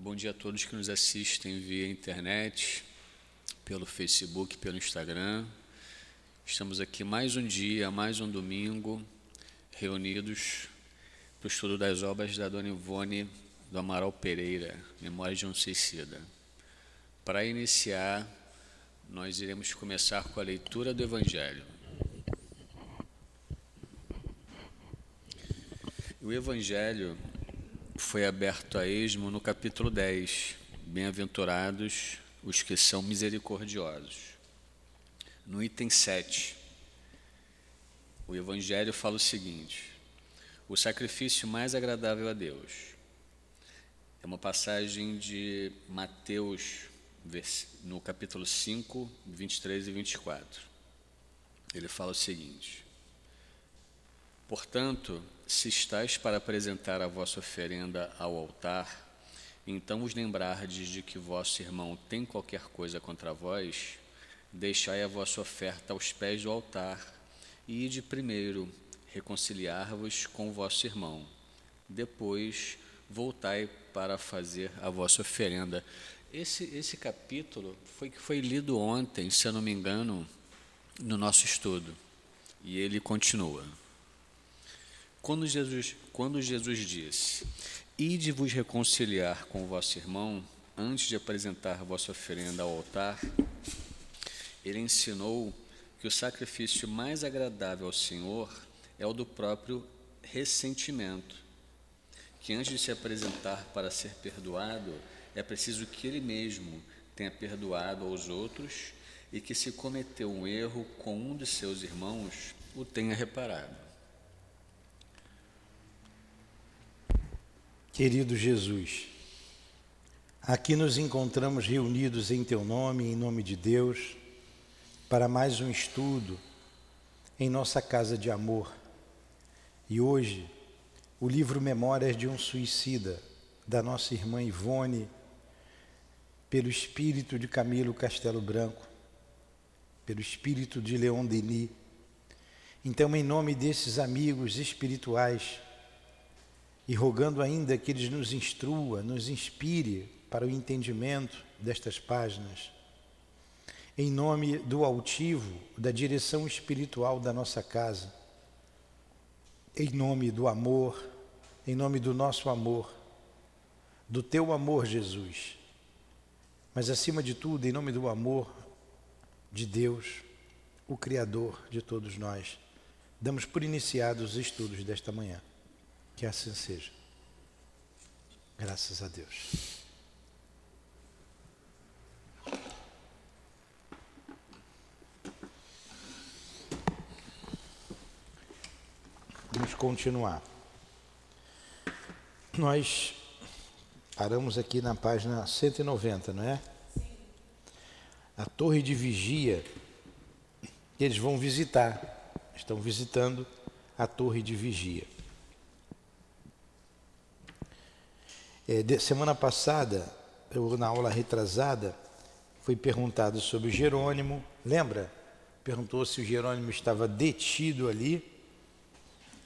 Bom dia a todos que nos assistem via internet, pelo Facebook, pelo Instagram. Estamos aqui mais um dia, mais um domingo, reunidos para o estudo das obras da Dona Ivone do Amaral Pereira, Memória de um Suicida. Para iniciar, nós iremos começar com a leitura do Evangelho. O Evangelho foi aberto a esmo no capítulo 10. Bem-aventurados os que são misericordiosos. No item 7, o Evangelho fala o seguinte: o sacrifício mais agradável a Deus. É uma passagem de Mateus, no capítulo 5, 23 e 24. Ele fala o seguinte: Portanto, se estáis para apresentar a vossa oferenda ao altar, então vos lembrardes de que vosso irmão tem qualquer coisa contra vós, deixai a vossa oferta aos pés do altar, e ide primeiro reconciliar-vos com vosso irmão. Depois voltai para fazer a vossa oferenda. Esse, esse capítulo foi que foi lido ontem, se eu não me engano, no nosso estudo. E ele continua. Quando Jesus, quando Jesus disse: Ide vos reconciliar com vosso irmão antes de apresentar vossa oferenda ao altar, ele ensinou que o sacrifício mais agradável ao Senhor é o do próprio ressentimento, que antes de se apresentar para ser perdoado, é preciso que ele mesmo tenha perdoado aos outros e que, se cometeu um erro com um de seus irmãos, o tenha reparado. Querido Jesus, aqui nos encontramos reunidos em Teu nome, em nome de Deus, para mais um estudo em nossa casa de amor. E hoje, o livro Memórias de um Suicida, da nossa irmã Ivone, pelo espírito de Camilo Castelo Branco, pelo espírito de Leon Denis. Então, em nome desses amigos espirituais, e rogando ainda que eles nos instrua, nos inspire para o entendimento destas páginas. Em nome do altivo, da direção espiritual da nossa casa, em nome do amor, em nome do nosso amor, do teu amor, Jesus, mas acima de tudo, em nome do amor de Deus, o Criador de todos nós, damos por iniciados os estudos desta manhã. Que assim seja. Graças a Deus. Vamos continuar. Nós paramos aqui na página 190, não é? A torre de vigia, eles vão visitar, estão visitando a torre de vigia. É, de, semana passada, eu, na aula retrasada, foi perguntado sobre Jerônimo. Lembra? Perguntou se o Jerônimo estava detido ali.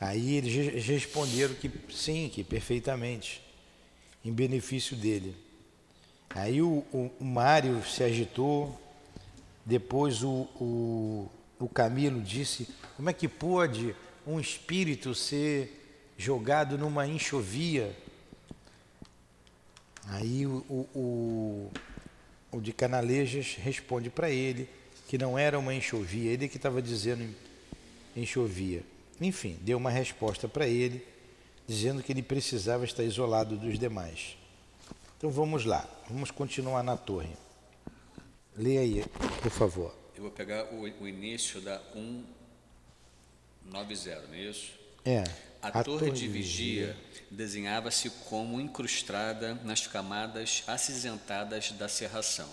Aí eles responderam que sim, que perfeitamente, em benefício dele. Aí o, o, o Mário se agitou, depois o, o, o Camilo disse: como é que pode um espírito ser jogado numa enxovia? Aí o, o, o de Canalejas responde para ele que não era uma enxovia, ele que estava dizendo enxovia. Enfim, deu uma resposta para ele, dizendo que ele precisava estar isolado dos demais. Então vamos lá, vamos continuar na torre. Leia aí, por favor. Eu vou pegar o, o início da 190, não é isso? É. A, torre de vigia desenhava-se como incrustada nas camadas acinzentadas da serração,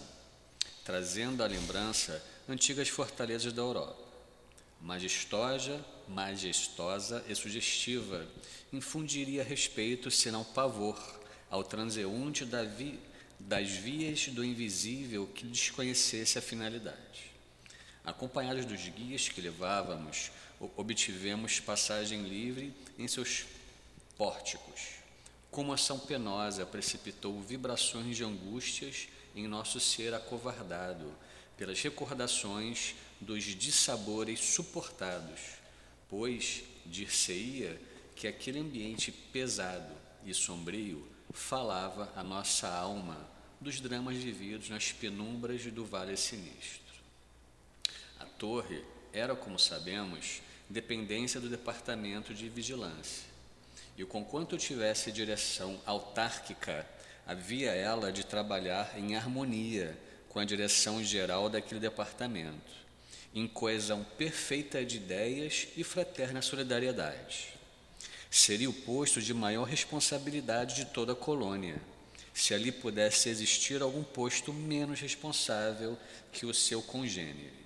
trazendo à lembrança antigas fortalezas da Europa. Majestosa, majestosa e sugestiva, infundiria respeito, se não pavor, ao transeunte da vi, das vias do invisível que desconhecesse a finalidade. Acompanhados dos guias que levávamos, obtivemos passagem livre em seus pórticos, Como ação penosa precipitou vibrações de angústias em nosso ser acovardado, pelas recordações dos dissabores suportados, pois dir-se-ia que aquele ambiente pesado e sombrio falava a nossa alma dos dramas vividos nas penumbras do Vale Sinistro. A torre era, como sabemos, dependência do Departamento de Vigilância. E conquanto tivesse direção autárquica, havia ela de trabalhar em harmonia com a direção geral daquele departamento, em coesão perfeita de ideias e fraterna solidariedade. Seria o posto de maior responsabilidade de toda a colônia, se ali pudesse existir algum posto menos responsável que o seu congênere.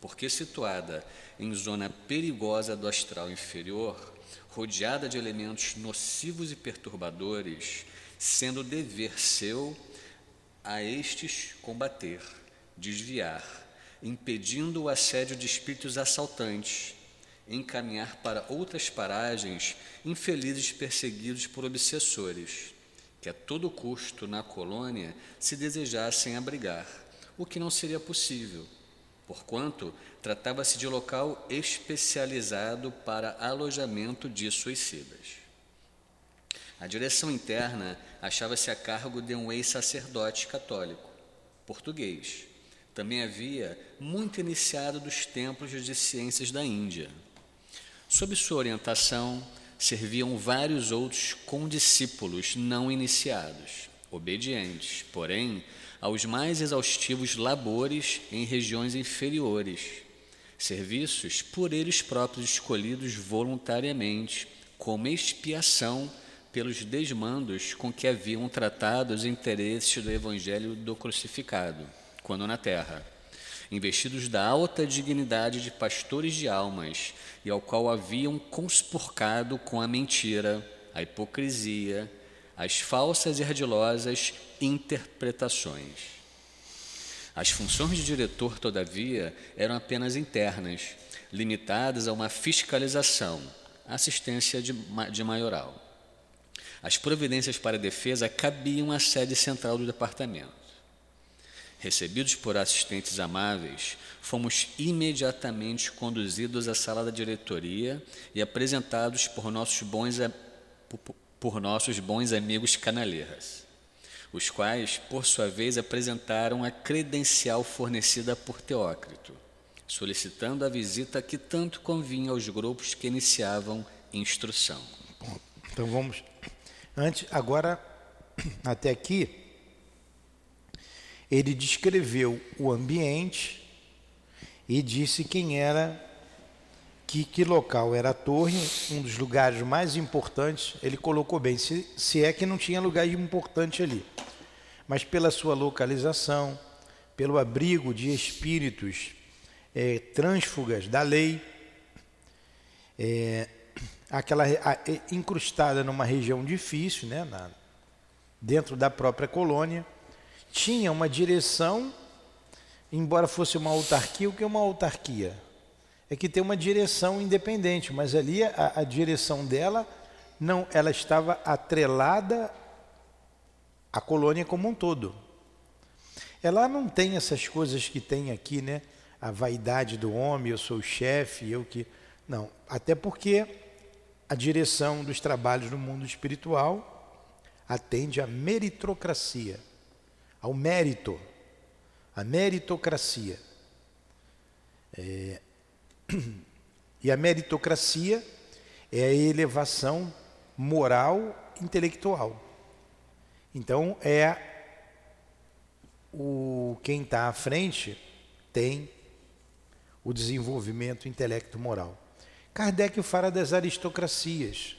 Porque situada em zona perigosa do astral inferior, rodeada de elementos nocivos e perturbadores, sendo dever seu a estes combater, desviar, impedindo o assédio de espíritos assaltantes, encaminhar para outras paragens infelizes perseguidos por obsessores, que a todo custo na colônia se desejassem abrigar, o que não seria possível, porquanto tratava-se de local especializado para alojamento de suicidas. A direção interna achava-se a cargo de um ex-sacerdote católico, português. Também havia muito iniciado dos templos de ciências da Índia. Sob sua orientação, serviam vários outros condiscípulos não iniciados, obedientes, porém, aos mais exaustivos labores em regiões inferiores, serviços por eles próprios escolhidos voluntariamente como expiação pelos desmandos com que haviam tratado os interesses do Evangelho do crucificado, quando na terra, investidos da alta dignidade de pastores de almas, e ao qual haviam conspurcado com a mentira, a hipocrisia, as falsas e ardilosas interpretações. As funções de diretor, todavia, eram apenas internas, limitadas a uma fiscalização, assistência de, de maioral. As providências para a defesa cabiam à sede central do departamento. Recebidos por assistentes amáveis, fomos imediatamente conduzidos à sala da diretoria e apresentados por nossos bons, por nossos bons amigos canaleiras, os quais, por sua vez, apresentaram a credencial fornecida por Teócrito, solicitando a visita que tanto convinha aos grupos que iniciavam instrução. Então vamos Antes, agora, até aqui, ele descreveu o ambiente e disse quem era, que, que local era a torre, um dos lugares mais importantes. Ele colocou bem, se, se é que não tinha lugar importante ali, mas pela sua localização, pelo abrigo de espíritos é, trânsfugas da lei, é, aquela incrustada numa região difícil, né, na, dentro da própria colônia, tinha uma direção, embora fosse uma autarquia, o que é uma autarquia? É que tem uma direção independente, mas ali a, a direção dela não, ela estava atrelada à colônia como um todo. Ela não tem essas coisas que tem aqui, né? A vaidade do homem, eu sou o chefe, eu que. Não, até porque a direção dos trabalhos no mundo espiritual atende à meritocracia, ao mérito, à meritocracia. É, e a meritocracia é a elevação moral intelectual. Então é o quem está à frente tem o desenvolvimento intelecto moral. Kardec fala das aristocracias,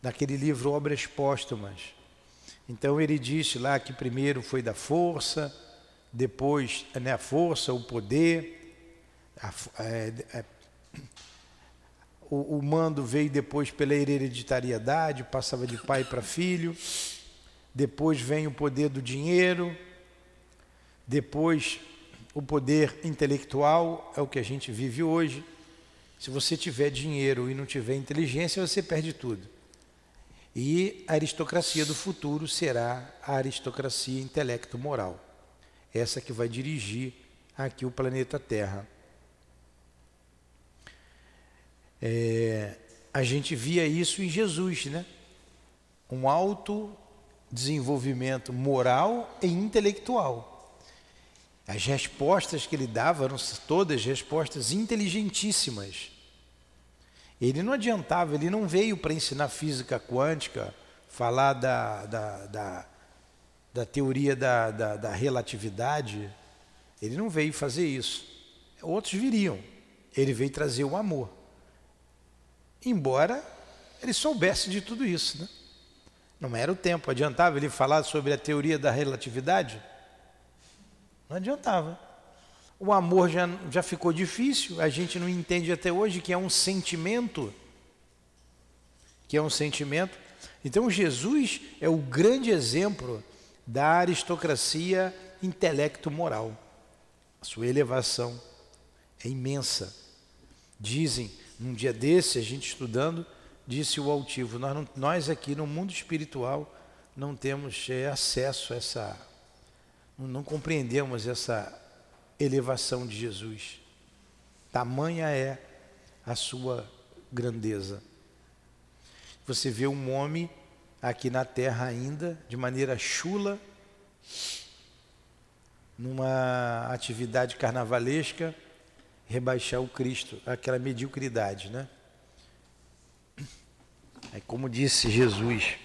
naquele livro Obras Póstumas. Então ele disse lá que primeiro foi da força, depois né, a força, o poder, a, é, é, o, o mando veio depois pela hereditariedade, passava de pai para filho, depois vem o poder do dinheiro, depois o poder intelectual, é o que a gente vive hoje, se você tiver dinheiro e não tiver inteligência, você perde tudo. E a aristocracia do futuro será a aristocracia intelecto-moral. Essa que vai dirigir aqui o planeta Terra. É, a gente via isso em Jesus, né? Um alto desenvolvimento moral e intelectual. As respostas que ele dava eram todas respostas inteligentíssimas. Ele não adiantava, ele não veio para ensinar física quântica, falar da, da, da, da teoria da, da, da relatividade. Ele não veio fazer isso. Outros viriam. Ele veio trazer o amor. Embora ele soubesse de tudo isso, né? Não era o tempo. Adiantava ele falar sobre a teoria da relatividade? Não adiantava. O amor já, já ficou difícil, a gente não entende até hoje que é um sentimento. Que é um sentimento. Então Jesus é o grande exemplo da aristocracia intelecto-moral. Sua elevação é imensa. Dizem, num dia desse, a gente estudando, disse o altivo, nós, não, nós aqui no mundo espiritual não temos é, acesso a essa não compreendemos essa elevação de Jesus. Tamanha é a sua grandeza. Você vê um homem aqui na terra ainda, de maneira chula, numa atividade carnavalesca, rebaixar o Cristo, aquela mediocridade, né? É como disse Jesus,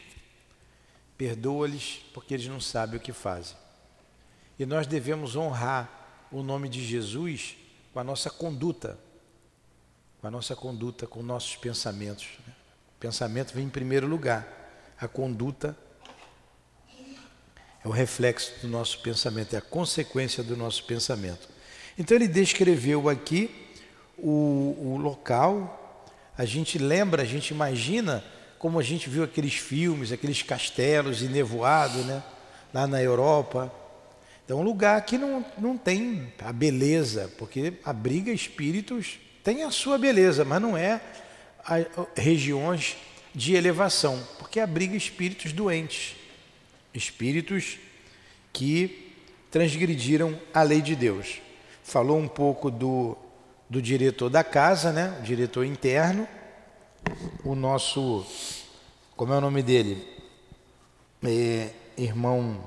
perdoa-lhes porque eles não sabem o que fazem. E nós devemos honrar o nome de Jesus com a nossa conduta, com a nossa conduta, com nossos pensamentos. O pensamento vem em primeiro lugar, a conduta é o reflexo do nosso pensamento, é a consequência do nosso pensamento. Então ele descreveu aqui o, o local, a gente lembra, a gente imagina como a gente viu aqueles filmes, aqueles castelos e nevoado, né? lá na Europa então, um lugar que não, não tem a beleza, porque abriga espíritos, tem a sua beleza, mas não é a, regiões de elevação, porque abriga espíritos doentes, espíritos que transgrediram a lei de Deus. Falou um pouco do, do diretor da casa, né? o diretor interno, o nosso, como é o nome dele? É, irmão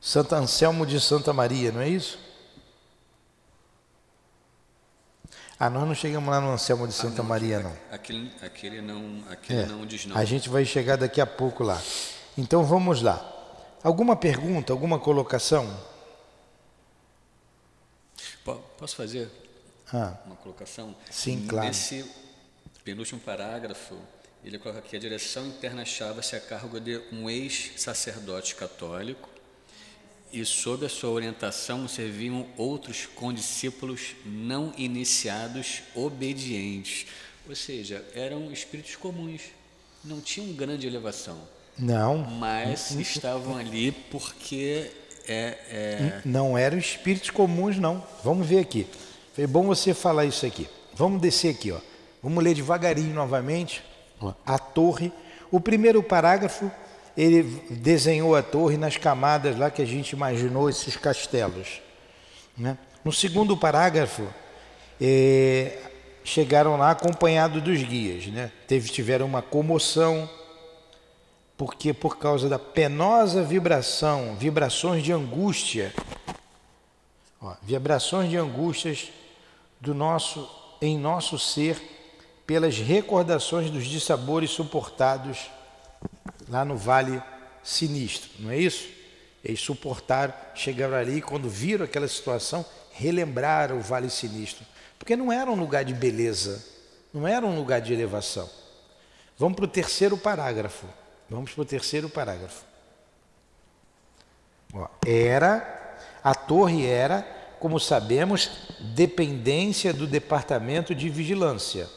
Santo Anselmo de Santa Maria, não é isso? Ah, nós não chegamos lá no Anselmo de ah, Santa ah, não, Maria, não. Aquele, aquele não, aquele é, não diz não. A gente vai chegar daqui a pouco lá. Então vamos lá. Alguma pergunta, alguma colocação? Posso fazer ah, uma colocação? Sim, claro. Nesse penúltimo parágrafo, ele coloca aqui: a direção interna achava-se a cargo de um ex-sacerdote católico e sob a sua orientação serviam outros condiscípulos não iniciados obedientes. Ou seja, eram espíritos comuns, não tinham grande elevação. Não. Mas estavam ali porque é, é... Não eram espíritos comuns, não. Vamos ver aqui. Foi bom você falar isso aqui. Vamos descer aqui, ó. Vamos ler devagarinho novamente. A torre. O primeiro parágrafo ele desenhou a torre nas camadas lá que a gente imaginou esses castelos. Né? No segundo parágrafo, é, chegaram lá acompanhados dos guias. Né? Teve, tiveram uma comoção, porque por causa da penosa vibração, vibrações de angústia, ó, vibrações de angústias do nosso, em nosso ser, pelas recordações dos dissabores suportados lá no Vale Sinistro, não é isso? Eles suportaram, chegaram ali e quando viram aquela situação, relembraram o Vale Sinistro. Porque não era um lugar de beleza, não era um lugar de elevação. Vamos para o terceiro parágrafo. Vamos para o terceiro parágrafo. Era, a torre era, como sabemos, dependência do Departamento de Vigilância.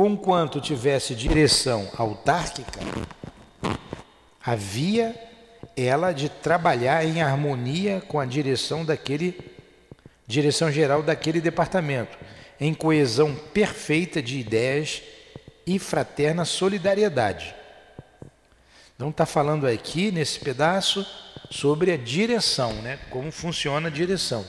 conquanto tivesse direção autárquica, havia ela de trabalhar em harmonia com a direção daquele direção geral daquele departamento, em coesão perfeita de ideias e fraterna solidariedade. Então está falando aqui nesse pedaço sobre a direção, né? Como funciona a direção.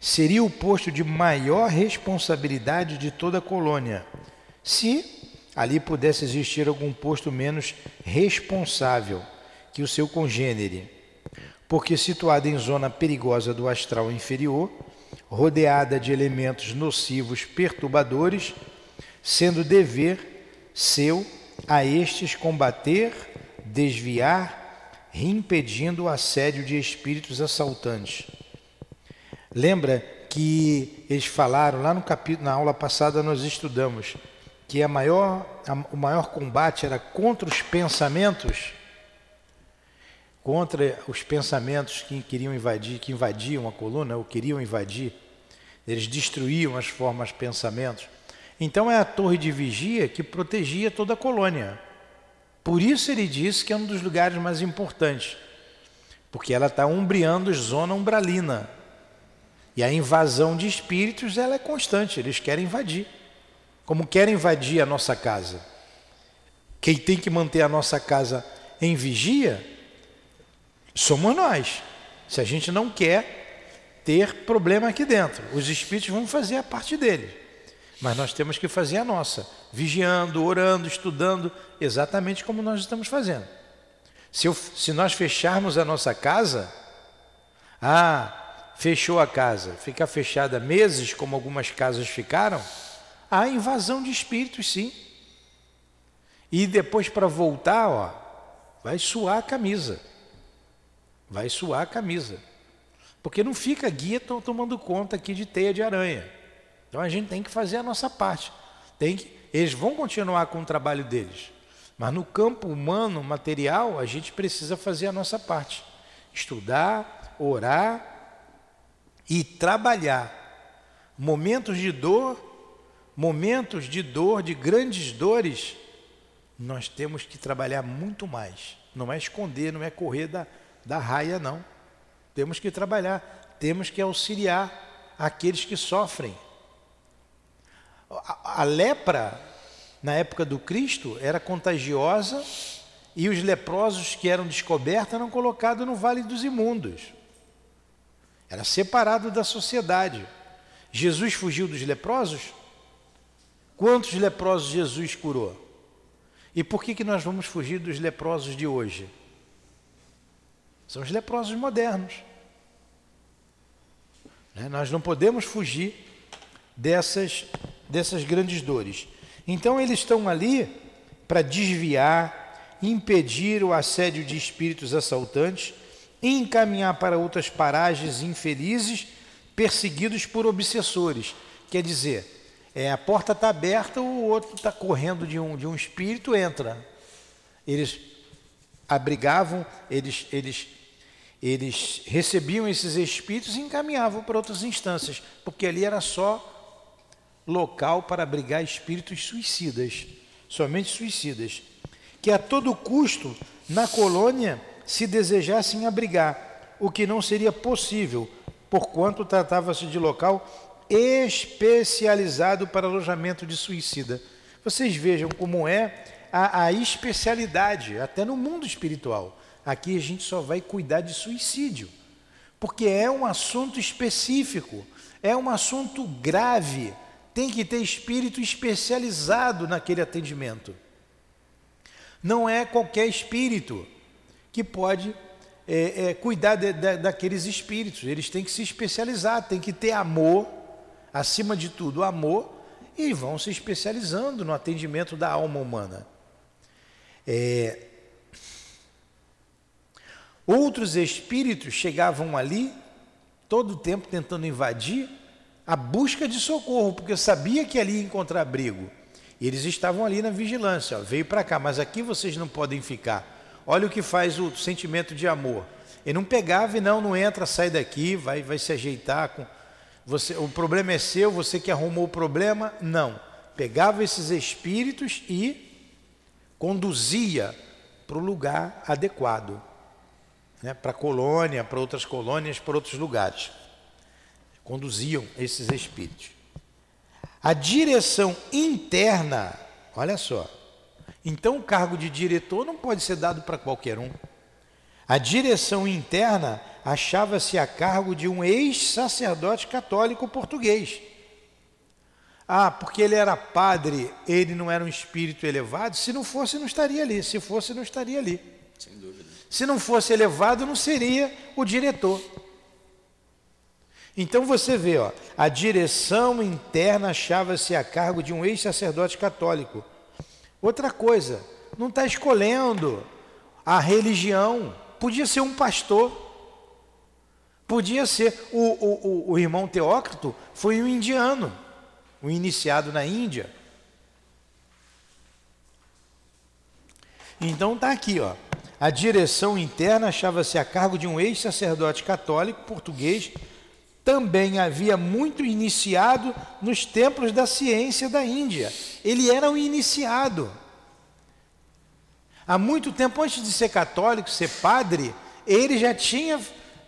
Seria o posto de maior responsabilidade de toda a colônia, se ali pudesse existir algum posto menos responsável que o seu congênere, porque situada em zona perigosa do astral inferior, rodeada de elementos nocivos perturbadores, sendo dever seu a estes combater, desviar, impedindo o assédio de espíritos assaltantes. Lembra que eles falaram lá no capítulo, na aula passada nós estudamos que a maior, a, o maior combate era contra os pensamentos, contra os pensamentos que queriam invadir, que invadiam a coluna ou queriam invadir. Eles destruíam as formas pensamentos. Então é a torre de vigia que protegia toda a colônia. Por isso ele disse que é um dos lugares mais importantes, porque ela está umbriando zona umbralina. E a invasão de espíritos ela é constante, eles querem invadir. Como querem invadir a nossa casa. Quem tem que manter a nossa casa em vigia somos nós. Se a gente não quer ter problema aqui dentro, os espíritos vão fazer a parte deles. Mas nós temos que fazer a nossa, vigiando, orando, estudando, exatamente como nós estamos fazendo. Se, eu, se nós fecharmos a nossa casa, ah, fechou a casa, ficar fechada meses, como algumas casas ficaram, há invasão de espíritos, sim. E depois para voltar, ó, vai suar a camisa. Vai suar a camisa. Porque não fica guia tomando conta aqui de teia de aranha. Então a gente tem que fazer a nossa parte. Tem que, eles vão continuar com o trabalho deles. Mas no campo humano, material, a gente precisa fazer a nossa parte. Estudar, orar e trabalhar. Momentos de dor, momentos de dor, de grandes dores, nós temos que trabalhar muito mais. Não é esconder, não é correr da, da raia, não. Temos que trabalhar, temos que auxiliar aqueles que sofrem. A, a lepra, na época do Cristo, era contagiosa e os leprosos que eram descobertos eram colocados no vale dos imundos. Era separado da sociedade. Jesus fugiu dos leprosos? Quantos leprosos Jesus curou? E por que, que nós vamos fugir dos leprosos de hoje? São os leprosos modernos. Né? Nós não podemos fugir dessas dessas grandes dores. Então eles estão ali para desviar, impedir o assédio de espíritos assaltantes encaminhar para outras paragens infelizes, perseguidos por obsessores. Quer dizer, é, a porta está aberta, o outro está correndo de um, de um espírito, entra. Eles abrigavam, eles, eles, eles recebiam esses espíritos e encaminhavam para outras instâncias, porque ali era só local para abrigar espíritos suicidas, somente suicidas, que a todo custo na colônia se desejassem abrigar, o que não seria possível, porquanto tratava-se de local especializado para alojamento de suicida. Vocês vejam como é a, a especialidade, até no mundo espiritual. Aqui a gente só vai cuidar de suicídio, porque é um assunto específico, é um assunto grave tem que ter espírito especializado naquele atendimento. Não é qualquer espírito que pode é, é, cuidar de, de, daqueles espíritos. Eles têm que se especializar, têm que ter amor, acima de tudo, amor, e vão se especializando no atendimento da alma humana. É... Outros espíritos chegavam ali, todo o tempo tentando invadir, a busca de socorro, porque sabia que ali ia encontrar abrigo. E eles estavam ali na vigilância, ó, veio para cá, mas aqui vocês não podem ficar. Olha o que faz o sentimento de amor. Ele não pegava e não, não entra, sai daqui, vai, vai se ajeitar. Com... Você, o problema é seu, você que arrumou o problema. Não. Pegava esses espíritos e conduzia para o lugar adequado. Né? Para colônia, para outras colônias, para outros lugares. conduziam esses espíritos. A direção interna, olha só. Então o cargo de diretor não pode ser dado para qualquer um. A direção interna achava-se a cargo de um ex-sacerdote católico português. Ah, porque ele era padre, ele não era um espírito elevado? Se não fosse, não estaria ali. Se fosse, não estaria ali. Sem dúvida. Se não fosse elevado, não seria o diretor. Então você vê, ó, a direção interna achava-se a cargo de um ex-sacerdote católico. Outra coisa, não está escolhendo a religião. Podia ser um pastor. Podia ser. O, o, o, o irmão Teócrito foi um indiano, um iniciado na Índia. Então está aqui, ó. A direção interna achava-se a cargo de um ex-sacerdote católico português também havia muito iniciado nos templos da ciência da Índia. Ele era um iniciado. Há muito tempo antes de ser católico, ser padre, ele já tinha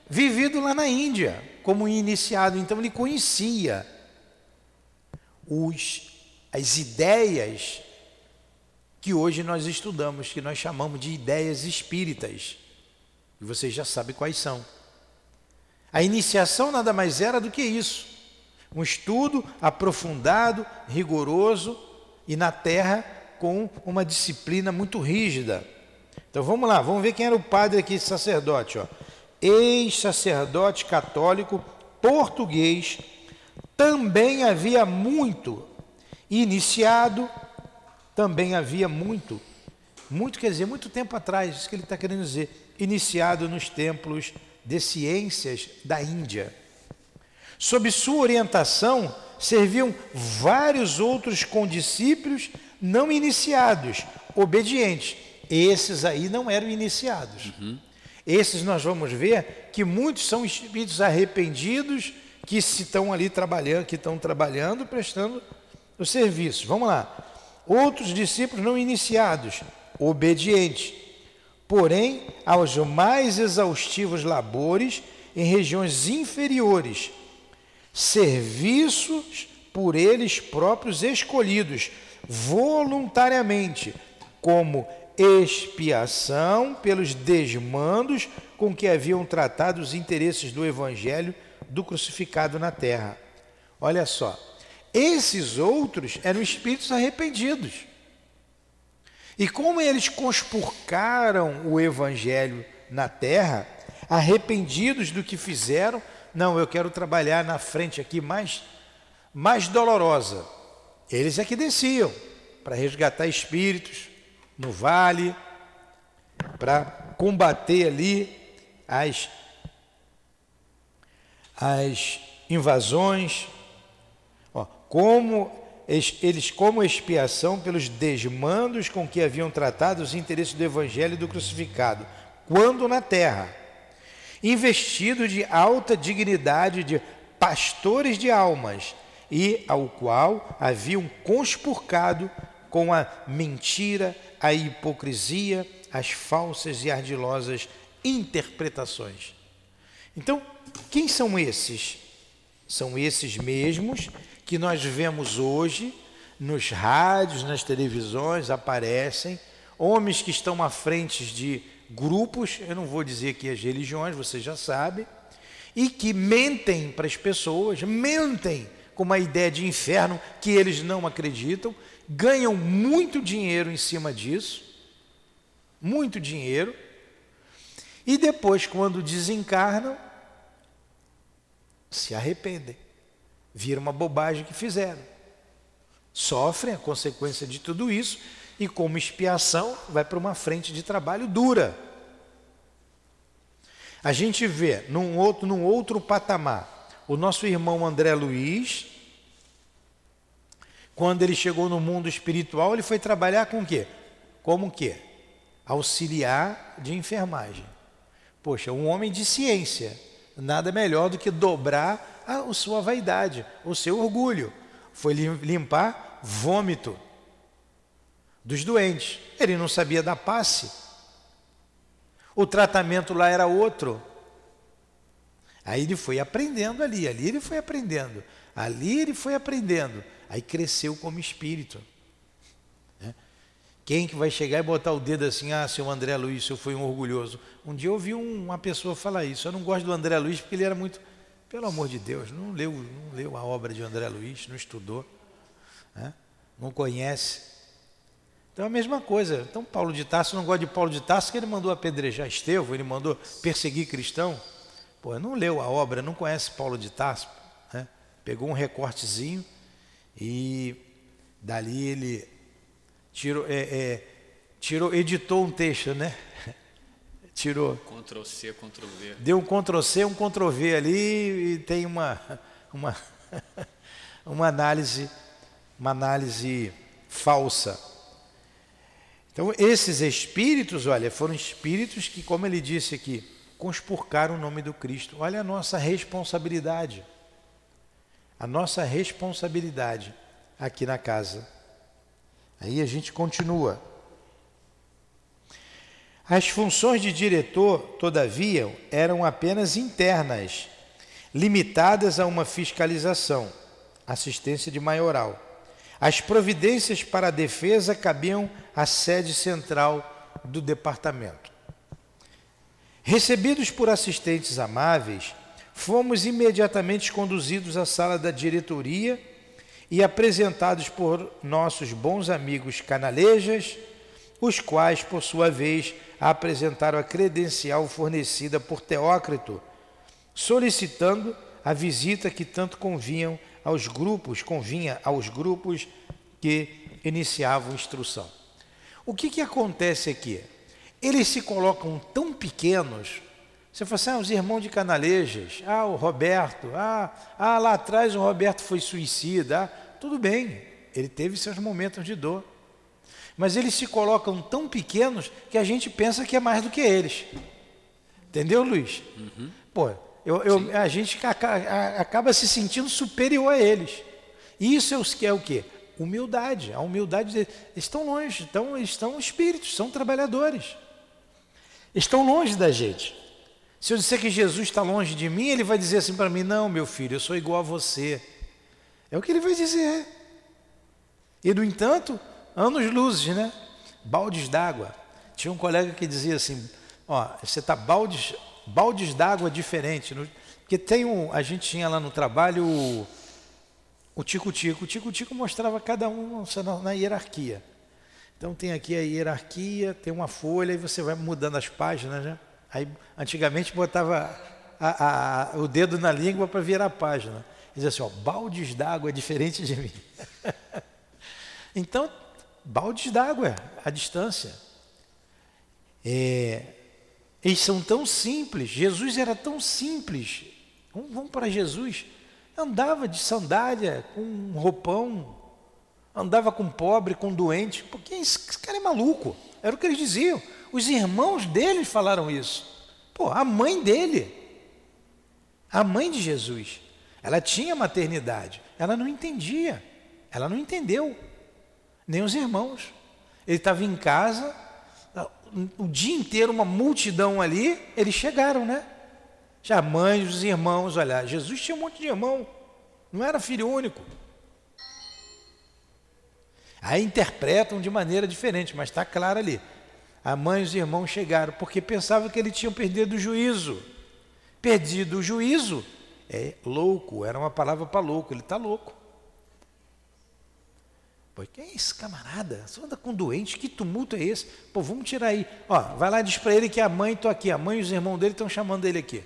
vivido lá na Índia como iniciado, então ele conhecia os, as ideias que hoje nós estudamos, que nós chamamos de ideias espíritas. E vocês já sabem quais são. A iniciação nada mais era do que isso. Um estudo aprofundado, rigoroso e na terra com uma disciplina muito rígida. Então vamos lá, vamos ver quem era o padre aqui, sacerdote. Ex-sacerdote católico português, também havia muito iniciado, também havia muito, muito quer dizer, muito tempo atrás, isso que ele está querendo dizer, iniciado nos templos de ciências da Índia. Sob sua orientação, serviam vários outros condiscípulos não iniciados, obedientes. Esses aí não eram iniciados. Uhum. Esses nós vamos ver que muitos são espíritos arrependidos que se estão ali trabalhando, que estão trabalhando, prestando o serviço. Vamos lá. Outros discípulos não iniciados, obedientes porém aos mais exaustivos labores em regiões inferiores, serviços por eles próprios escolhidos voluntariamente, como expiação pelos desmandos com que haviam tratado os interesses do Evangelho do crucificado na terra. Olha só, esses outros eram espíritos arrependidos e como eles conspurcaram o evangelho na terra, arrependidos do que fizeram, não, eu quero trabalhar na frente aqui mais mais dolorosa. Eles é que desciam para resgatar espíritos no vale, para combater ali as as invasões, como eles como expiação pelos desmandos com que haviam tratado os interesses do Evangelho do crucificado, quando na terra, investido de alta dignidade de pastores de almas, e ao qual haviam conspurcado com a mentira, a hipocrisia, as falsas e ardilosas interpretações. Então, quem são esses? São esses mesmos que nós vemos hoje nos rádios, nas televisões, aparecem homens que estão à frente de grupos, eu não vou dizer aqui as religiões, você já sabe, e que mentem para as pessoas, mentem com uma ideia de inferno que eles não acreditam, ganham muito dinheiro em cima disso, muito dinheiro, e depois, quando desencarnam, se arrependem vira uma bobagem que fizeram. Sofrem a consequência de tudo isso e, como expiação, vai para uma frente de trabalho dura. A gente vê num outro, num outro patamar o nosso irmão André Luiz, quando ele chegou no mundo espiritual, ele foi trabalhar com o quê? Como o quê? Auxiliar de enfermagem. Poxa, um homem de ciência, nada melhor do que dobrar a sua vaidade, o seu orgulho. Foi limpar vômito dos doentes. Ele não sabia da passe. O tratamento lá era outro. Aí ele foi aprendendo ali, ali ele foi aprendendo, ali ele foi aprendendo, aí cresceu como espírito. Quem que vai chegar e botar o dedo assim, ah, seu André Luiz, eu fui um orgulhoso. Um dia eu ouvi uma pessoa falar isso, eu não gosto do André Luiz porque ele era muito, pelo amor de Deus, não leu, não leu a obra de André Luiz, não estudou, né? não conhece. Então é a mesma coisa. Então Paulo de Tarso não gosta de Paulo de Tarso que ele mandou apedrejar Estevão, ele mandou perseguir cristão. Pô, não leu a obra, não conhece Paulo de Tarso. Né? Pegou um recortezinho e dali ele tirou, é, é, tirou, editou um texto, né? Tirou. Ctrl C, Ctrl V. Deu um Ctrl C, um Ctrl V ali e tem uma, uma, uma análise, uma análise falsa. Então, esses espíritos, olha, foram espíritos que, como ele disse aqui, conspurcaram o nome do Cristo. Olha a nossa responsabilidade. A nossa responsabilidade aqui na casa. Aí a gente continua. As funções de diretor, todavia, eram apenas internas, limitadas a uma fiscalização, assistência de maioral. As providências para a defesa cabiam à sede central do departamento. Recebidos por assistentes amáveis, fomos imediatamente conduzidos à sala da diretoria e apresentados por nossos bons amigos canalejas, os quais, por sua vez, apresentaram a credencial fornecida por Teócrito, solicitando a visita que tanto convinham aos grupos, convinha aos grupos que iniciavam instrução. O que, que acontece aqui? Eles se colocam tão pequenos. Você fala assim, ah, os irmãos de Canalejas, ah, o Roberto, ah, ah, lá atrás o Roberto foi suicida, ah, tudo bem, ele teve seus momentos de dor. Mas eles se colocam tão pequenos que a gente pensa que é mais do que eles. Entendeu, Luiz? Uhum. Pô, eu, eu, a gente acaba se sentindo superior a eles. Isso é, é o que? Humildade. A humildade de, estão longe, estão, estão espíritos, são trabalhadores. Estão longe da gente. Se eu disser que Jesus está longe de mim, ele vai dizer assim para mim: Não, meu filho, eu sou igual a você. É o que ele vai dizer. E, no entanto, anos luzes, né? Baldes d'água. Tinha um colega que dizia assim: Ó, você está baldes, baldes d'água diferente. Porque tem um, a gente tinha lá no trabalho o, tico-tico. O tico-tico mostrava cada um na, na hierarquia. Então tem aqui a hierarquia, tem uma folha e você vai mudando as páginas, né? Aí antigamente botava a, a, o dedo na língua para virar a página. Dizia assim, ó, baldes d'água é diferente de mim. então, baldes d'água, a distância. É, eles são tão simples, Jesus era tão simples. Vamos, vamos para Jesus. Andava de sandália, com um roupão, andava com pobre, com doente. Porque esse cara é maluco. Era o que eles diziam. Os irmãos dele falaram isso. Pô, a mãe dele, a mãe de Jesus, ela tinha maternidade, ela não entendia, ela não entendeu, nem os irmãos. Ele estava em casa, o dia inteiro uma multidão ali, eles chegaram, né? Já mães, os irmãos, olha, Jesus tinha um monte de irmão, não era filho único. Aí interpretam de maneira diferente, mas está claro ali. A mãe e os irmãos chegaram porque pensavam que ele tinha perdido o juízo. Perdido o juízo é louco, era uma palavra para louco, ele está louco. Pô, quem é esse camarada? Você anda com doente, que tumulto é esse? Pô, vamos tirar aí. Ó, vai lá e diz para ele que a mãe está aqui, a mãe e os irmãos dele estão chamando ele aqui.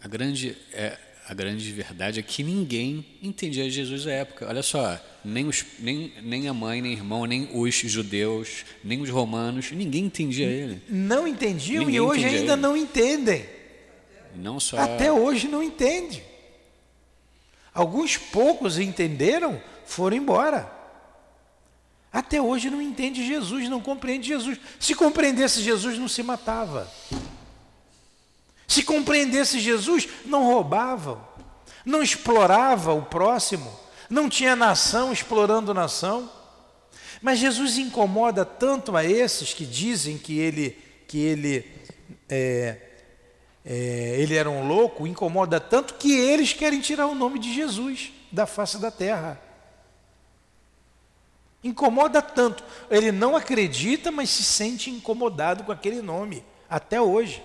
A grande, é, a grande verdade é que ninguém entendia Jesus à época. Olha só, nem, os, nem, nem a mãe, nem o irmão, nem os judeus, nem os romanos, ninguém entendia ele. Não entendiam ninguém e hoje ainda ele. não entendem. Não só... Até hoje não entende. Alguns poucos entenderam, foram embora. Até hoje não entende Jesus, não compreende Jesus. Se compreendesse Jesus, não se matava. Se compreendesse Jesus, não roubava, não explorava o próximo, não tinha nação explorando nação. Mas Jesus incomoda tanto a esses que dizem que ele, que ele é, é, ele era um louco, incomoda tanto que eles querem tirar o nome de Jesus da face da terra. Incomoda tanto. Ele não acredita, mas se sente incomodado com aquele nome, até hoje.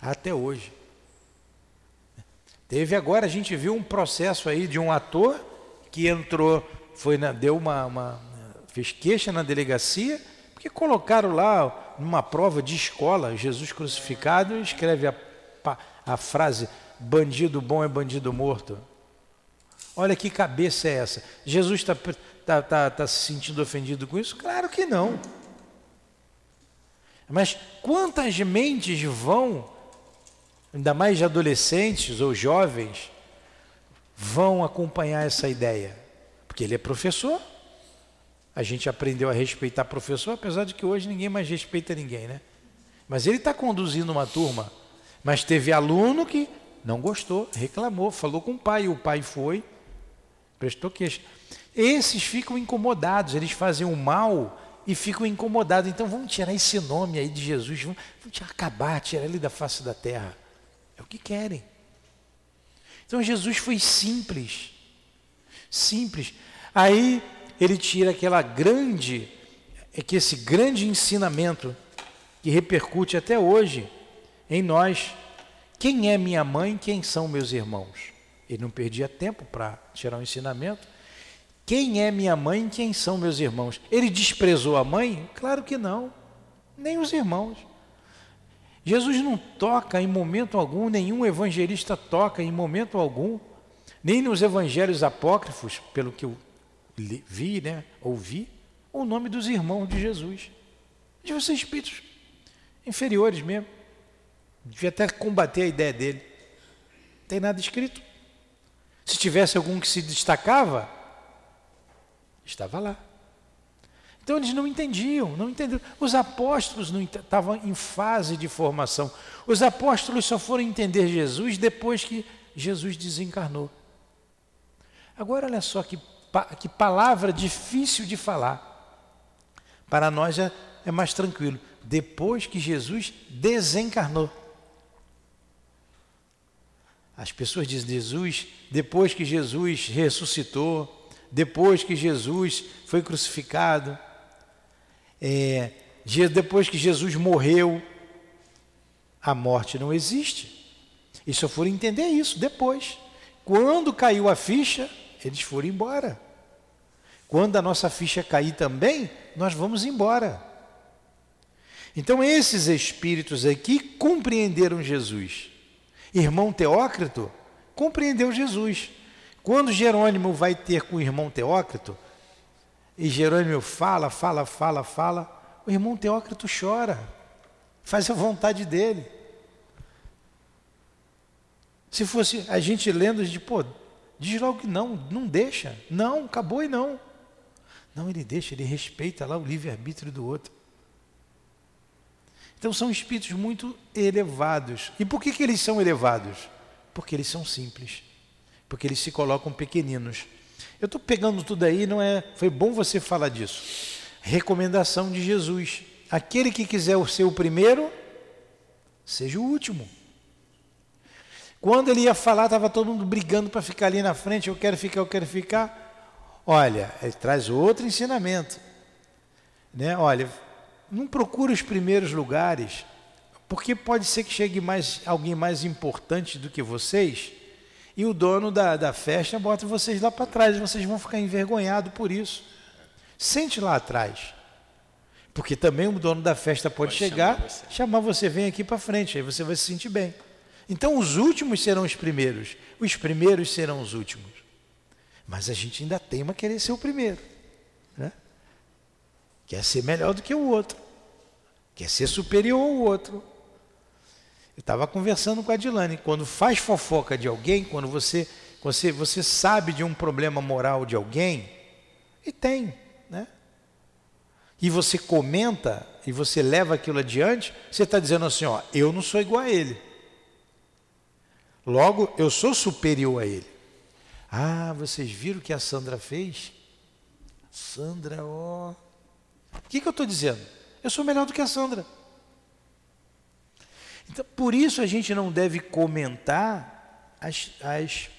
Até hoje. Teve agora, a gente viu um processo aí de um ator que entrou, foi na, deu uma, uma fez queixa na delegacia, porque colocaram lá numa prova de escola, Jesus crucificado, escreve a, a frase, bandido bom é bandido morto. Olha que cabeça é essa. Jesus está tá, tá, tá se sentindo ofendido com isso? Claro que não. Mas quantas mentes vão, ainda mais de adolescentes ou jovens, vão acompanhar essa ideia? Porque ele é professor. A gente aprendeu a respeitar professor, apesar de que hoje ninguém mais respeita ninguém, né? Mas ele está conduzindo uma turma. Mas teve aluno que não gostou, reclamou, falou com o pai, o pai foi, prestou queixa. Esses ficam incomodados, eles fazem o mal e ficam incomodados. Então vamos tirar esse nome aí de Jesus, vamos, vamos acabar, tirar ele da face da terra. É o que querem. Então Jesus foi simples. Simples. Aí ele tira aquela grande, é que esse grande ensinamento que repercute até hoje em nós. Quem é minha mãe? Quem são meus irmãos? Ele não perdia tempo para tirar o um ensinamento. Quem é minha mãe? Quem são meus irmãos? Ele desprezou a mãe? Claro que não, nem os irmãos. Jesus não toca em momento algum, nenhum evangelista toca em momento algum, nem nos evangelhos apócrifos, pelo que eu vi, né, ouvi, o nome dos irmãos de Jesus. De vocês espíritos inferiores mesmo. Devia até combater a ideia dele. Não tem nada escrito. Se tivesse algum que se destacava, estava lá. Então eles não entendiam, não entenderam. Os apóstolos não estavam em fase de formação. Os apóstolos só foram entender Jesus depois que Jesus desencarnou. Agora olha só que que palavra difícil de falar. Para nós é, é mais tranquilo. Depois que Jesus desencarnou. As pessoas dizem Jesus, depois que Jesus ressuscitou, depois que Jesus foi crucificado, é, depois que Jesus morreu, a morte não existe. E só foram entender isso depois. Quando caiu a ficha, eles foram embora. Quando a nossa ficha cair também, nós vamos embora. Então, esses espíritos aqui compreenderam Jesus. Irmão Teócrito compreendeu Jesus. Quando Jerônimo vai ter com o irmão Teócrito, e Jerônimo fala, fala, fala, fala, o irmão Teócrito chora, faz a vontade dele. Se fosse a gente lendo, de pô, Diz logo que não, não deixa. Não, acabou e não. Não, ele deixa, ele respeita lá o livre-arbítrio do outro. Então são espíritos muito elevados. E por que, que eles são elevados? Porque eles são simples. Porque eles se colocam pequeninos. Eu estou pegando tudo aí, não é? Foi bom você falar disso. Recomendação de Jesus. Aquele que quiser ser o primeiro, seja o último. Quando ele ia falar, estava todo mundo brigando para ficar ali na frente. Eu quero ficar, eu quero ficar. Olha, ele traz outro ensinamento. Né? Olha, não procure os primeiros lugares, porque pode ser que chegue mais alguém mais importante do que vocês e o dono da, da festa bota vocês lá para trás. Vocês vão ficar envergonhados por isso. Sente lá atrás. Porque também o dono da festa pode, pode chegar, chamar você. chamar você, vem aqui para frente, aí você vai se sentir bem. Então os últimos serão os primeiros, os primeiros serão os últimos. Mas a gente ainda teima querer ser o primeiro. Né? Quer ser melhor do que o outro. Quer ser superior ao outro. Eu estava conversando com a Dilane. Quando faz fofoca de alguém, quando você, você, você sabe de um problema moral de alguém, e tem, né? E você comenta e você leva aquilo adiante, você está dizendo assim, ó, eu não sou igual a ele. Logo, eu sou superior a ele. Ah, vocês viram o que a Sandra fez? Sandra, ó. O que, que eu estou dizendo? Eu sou melhor do que a Sandra. Então, por isso a gente não deve comentar as, as,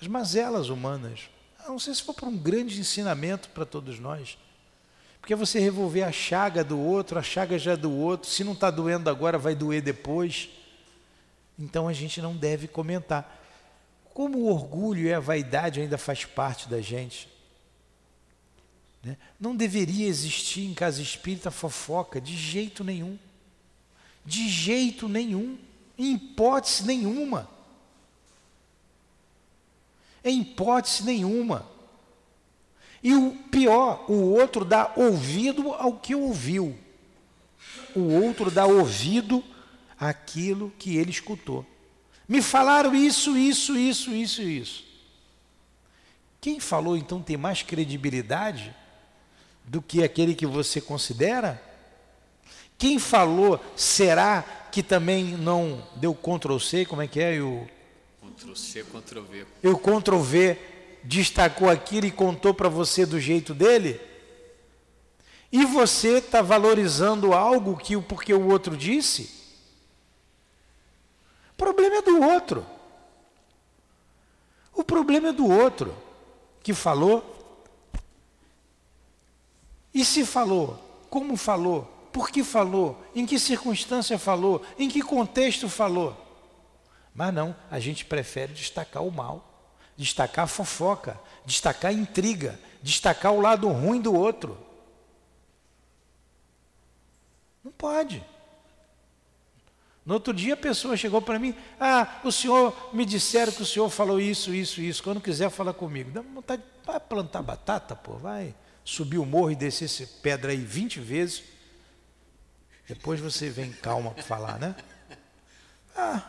as mazelas humanas. Não sei se for para um grande ensinamento para todos nós. Porque você revolver a chaga do outro, a chaga já é do outro, se não está doendo agora, vai doer depois. Então a gente não deve comentar. Como o orgulho e a vaidade ainda faz parte da gente. Né? Não deveria existir em casa espírita fofoca, de jeito nenhum. De jeito nenhum. Em hipótese nenhuma. Em hipótese nenhuma. E o pior, o outro dá ouvido ao que ouviu. O outro dá ouvido àquilo que ele escutou. Me falaram isso, isso, isso, isso, isso. Quem falou então tem mais credibilidade do que aquele que você considera? Quem falou será que também não deu Ctrl C, como é que é? O Ctrl C, Ctrl V. E o Ctrl V destacou aquilo e contou para você do jeito dele? E você está valorizando algo que porque o outro disse? O problema é do outro. O problema é do outro que falou. E se falou? Como falou? Por que falou? Em que circunstância falou? Em que contexto falou? Mas não, a gente prefere destacar o mal, destacar a fofoca, destacar a intriga, destacar o lado ruim do outro. Não pode. No outro dia a pessoa chegou para mim, ah, o senhor me disseram que o senhor falou isso, isso, isso. Quando quiser falar comigo, dá vontade de plantar batata, pô, vai subir o morro e descer essa pedra aí 20 vezes. Depois você vem calma para falar, né? Ah,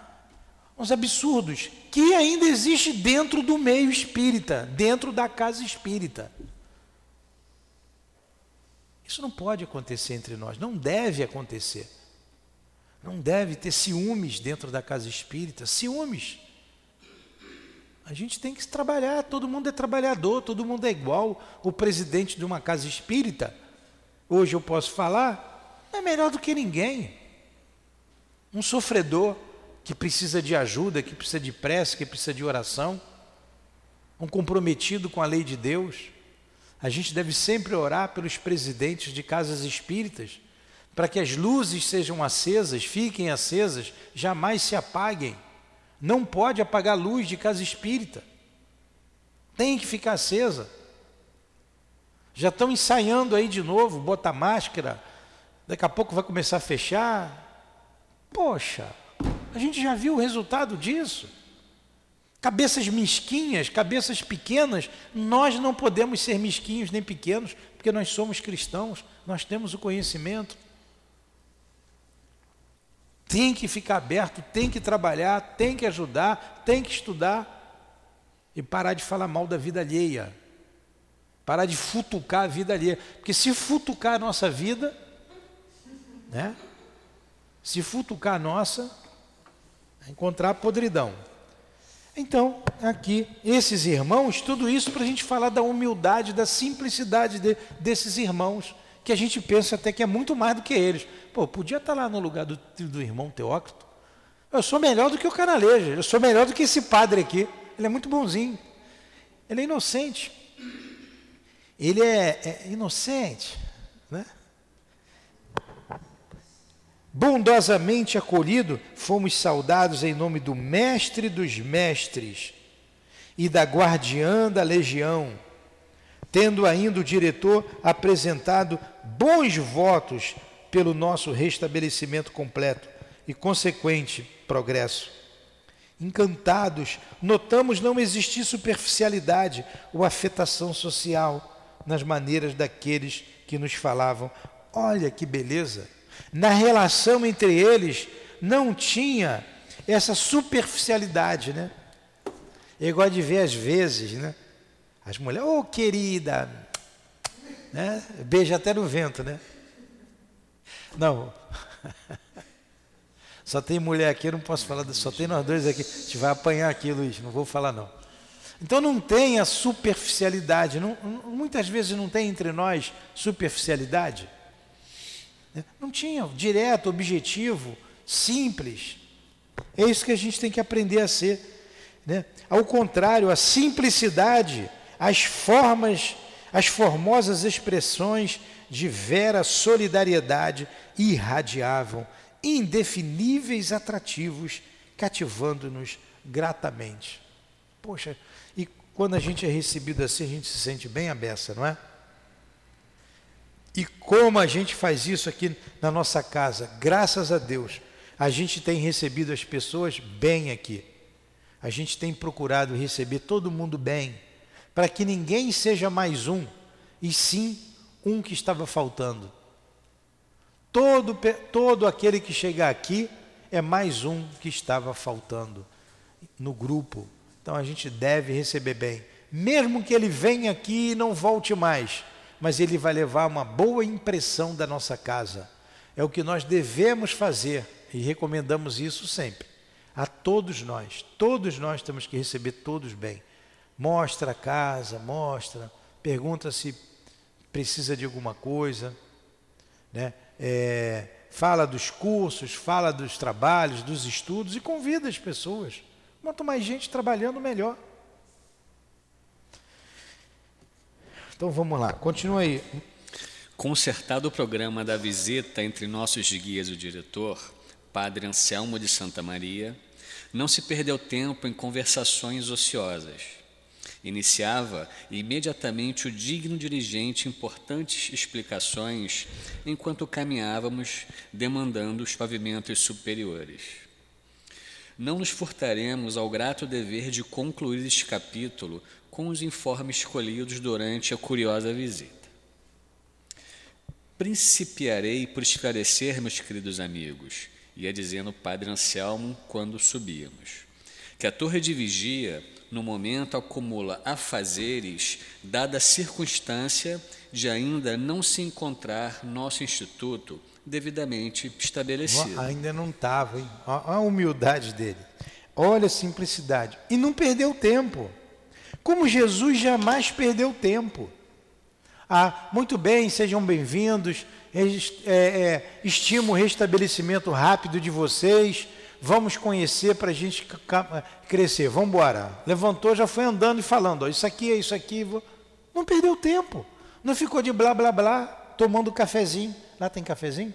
uns absurdos que ainda existe dentro do meio espírita, dentro da casa espírita. Isso não pode acontecer entre nós, não deve acontecer. Não deve ter ciúmes dentro da casa espírita, ciúmes. A gente tem que trabalhar, todo mundo é trabalhador, todo mundo é igual. O presidente de uma casa espírita, hoje eu posso falar, é melhor do que ninguém. Um sofredor que precisa de ajuda, que precisa de prece, que precisa de oração, um comprometido com a lei de Deus. A gente deve sempre orar pelos presidentes de casas espíritas, para que as luzes sejam acesas, fiquem acesas, jamais se apaguem. Não pode apagar a luz de casa espírita. Tem que ficar acesa. Já estão ensaiando aí de novo, bota máscara, daqui a pouco vai começar a fechar. Poxa, a gente já viu o resultado disso. Cabeças mesquinhas, cabeças pequenas, nós não podemos ser mesquinhos nem pequenos, porque nós somos cristãos, nós temos o conhecimento tem que ficar aberto, tem que trabalhar, tem que ajudar, tem que estudar e parar de falar mal da vida alheia. Parar de futucar a vida alheia. Porque se futucar a nossa vida, né? Se futucar a nossa, encontrar podridão. Então, aqui, esses irmãos, tudo isso para a gente falar da humildade, da simplicidade de, desses irmãos, que a gente pensa até que é muito mais do que eles. Pô, podia estar lá no lugar do, do irmão Teócrito. Eu sou melhor do que o canaleja, eu sou melhor do que esse padre aqui. Ele é muito bonzinho. Ele é inocente. Ele é, é inocente, né? Bondosamente acolhido, fomos saudados em nome do Mestre dos Mestres e da Guardiã da Legião, tendo ainda o diretor apresentado bons votos pelo nosso restabelecimento completo e consequente progresso. Encantados, notamos não existir superficialidade ou afetação social nas maneiras daqueles que nos falavam. Olha que beleza! Na relação entre eles não tinha essa superficialidade, né? Eu gosto de ver às vezes, né? As mulheres, ô oh, querida, né? Beija até no vento, né? Não. Só tem mulher aqui, eu não posso falar, só tem nós dois aqui. A gente vai apanhar aqui, Luiz, não vou falar não. Então não tem a superficialidade, não, muitas vezes não tem entre nós superficialidade. Não tinha, direto, objetivo, simples. É isso que a gente tem que aprender a ser. Né? Ao contrário, a simplicidade, as formas, as formosas expressões de vera solidariedade irradiavam indefiníveis atrativos, cativando-nos gratamente. Poxa, e quando a gente é recebido assim, a gente se sente bem à beça, não é? E como a gente faz isso aqui na nossa casa, graças a Deus, a gente tem recebido as pessoas bem aqui. A gente tem procurado receber todo mundo bem, para que ninguém seja mais um, e sim um que estava faltando. Todo, todo aquele que chegar aqui é mais um que estava faltando no grupo. Então a gente deve receber bem. Mesmo que ele venha aqui e não volte mais, mas ele vai levar uma boa impressão da nossa casa. É o que nós devemos fazer e recomendamos isso sempre. A todos nós, todos nós temos que receber todos bem. Mostra a casa, mostra, pergunta se precisa de alguma coisa, né? é, fala dos cursos, fala dos trabalhos, dos estudos e convida as pessoas. Quanto mais gente trabalhando, melhor. Então vamos lá, continua aí. Consertado o programa da visita entre nossos guias e o diretor, Padre Anselmo de Santa Maria, não se perdeu tempo em conversações ociosas Iniciava imediatamente o digno dirigente importantes explicações enquanto caminhávamos, demandando os pavimentos superiores. Não nos furtaremos ao grato dever de concluir este capítulo com os informes escolhidos durante a curiosa visita. Principiarei por esclarecer, meus queridos amigos, ia dizendo o padre Anselmo quando subíamos, que a torre de vigia no momento acumula afazeres, dada a circunstância de ainda não se encontrar nosso instituto devidamente estabelecido. Ainda não estava, hein? Olha a humildade dele. Olha a simplicidade. E não perdeu tempo. Como Jesus jamais perdeu tempo. Ah, muito bem, sejam bem-vindos. É, é, estimo o restabelecimento rápido de vocês vamos conhecer para a gente crescer, vamos embora. Levantou, já foi andando e falando, ó, isso aqui é isso aqui. Não perdeu tempo, não ficou de blá blá blá, tomando cafezinho. Lá tem cafezinho?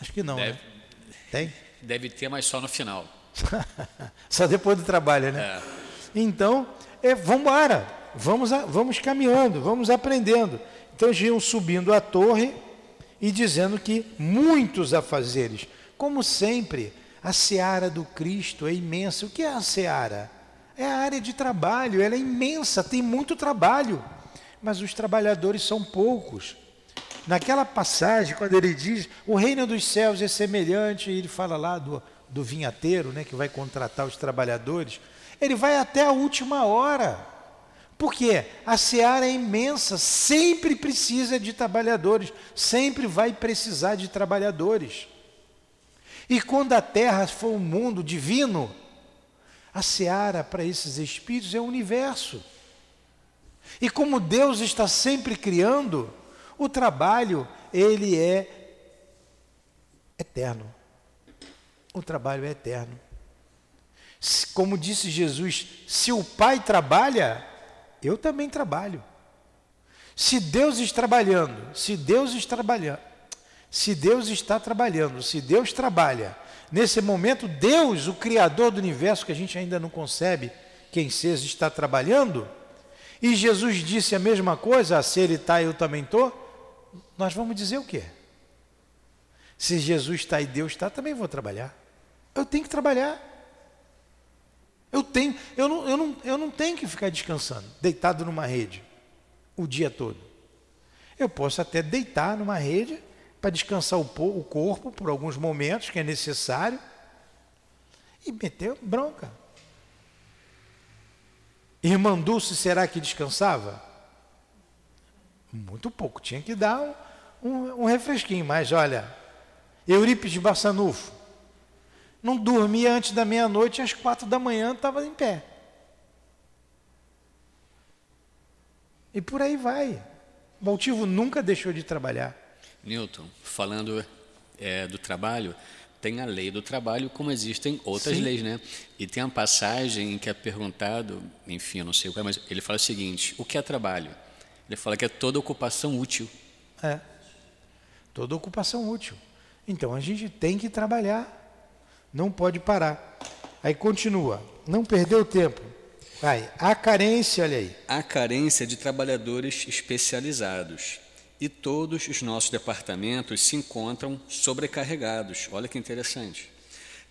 Acho que não, deve, né? Tem? Deve ter, mas só no final. só depois do trabalho, né? É. Então, é, vamos embora, vamos, vamos caminhando, vamos aprendendo. Então, eles iam subindo a torre e dizendo que muitos afazeres, como sempre, a seara do Cristo é imensa. O que é a seara? É a área de trabalho, ela é imensa, tem muito trabalho, mas os trabalhadores são poucos. Naquela passagem, quando ele diz o reino dos céus é semelhante, ele fala lá do, do vinhateiro, né, que vai contratar os trabalhadores, ele vai até a última hora. Porque a seara é imensa, sempre precisa de trabalhadores, sempre vai precisar de trabalhadores. E quando a terra for um mundo divino, a seara para esses espíritos é o universo. E como Deus está sempre criando, o trabalho, ele é eterno. O trabalho é eterno. Como disse Jesus, se o Pai trabalha, eu também trabalho. Se Deus está trabalhando, se Deus está trabalhando, se Deus está trabalhando, se Deus trabalha, nesse momento, Deus, o Criador do universo, que a gente ainda não concebe quem seja, está trabalhando, e Jesus disse a mesma coisa, se Ele está, eu também estou, nós vamos dizer o quê? Se Jesus está e Deus está, também vou trabalhar. Eu tenho que trabalhar. Eu tenho, eu não, eu não, eu não tenho que ficar descansando, deitado numa rede, o dia todo. Eu posso até deitar numa rede para descansar o, o corpo por alguns momentos que é necessário e meteu bronca. Irmã Dulce, será que descansava? Muito pouco, tinha que dar um, um, um refresquinho, mas olha, Eurípides Bassanufo, não dormia antes da meia-noite, às quatro da manhã estava em pé. E por aí vai. Baltivo nunca deixou de trabalhar. Newton, falando é, do trabalho, tem a lei do trabalho, como existem outras Sim. leis, né? E tem uma passagem em que é perguntado, enfim, eu não sei o que é, mas ele fala o seguinte: o que é trabalho? Ele fala que é toda ocupação útil. É. Toda ocupação útil. Então a gente tem que trabalhar, não pode parar. Aí continua, não perdeu tempo. Vai, a carência, olha aí. Há carência de trabalhadores especializados e todos os nossos departamentos se encontram sobrecarregados. Olha que interessante.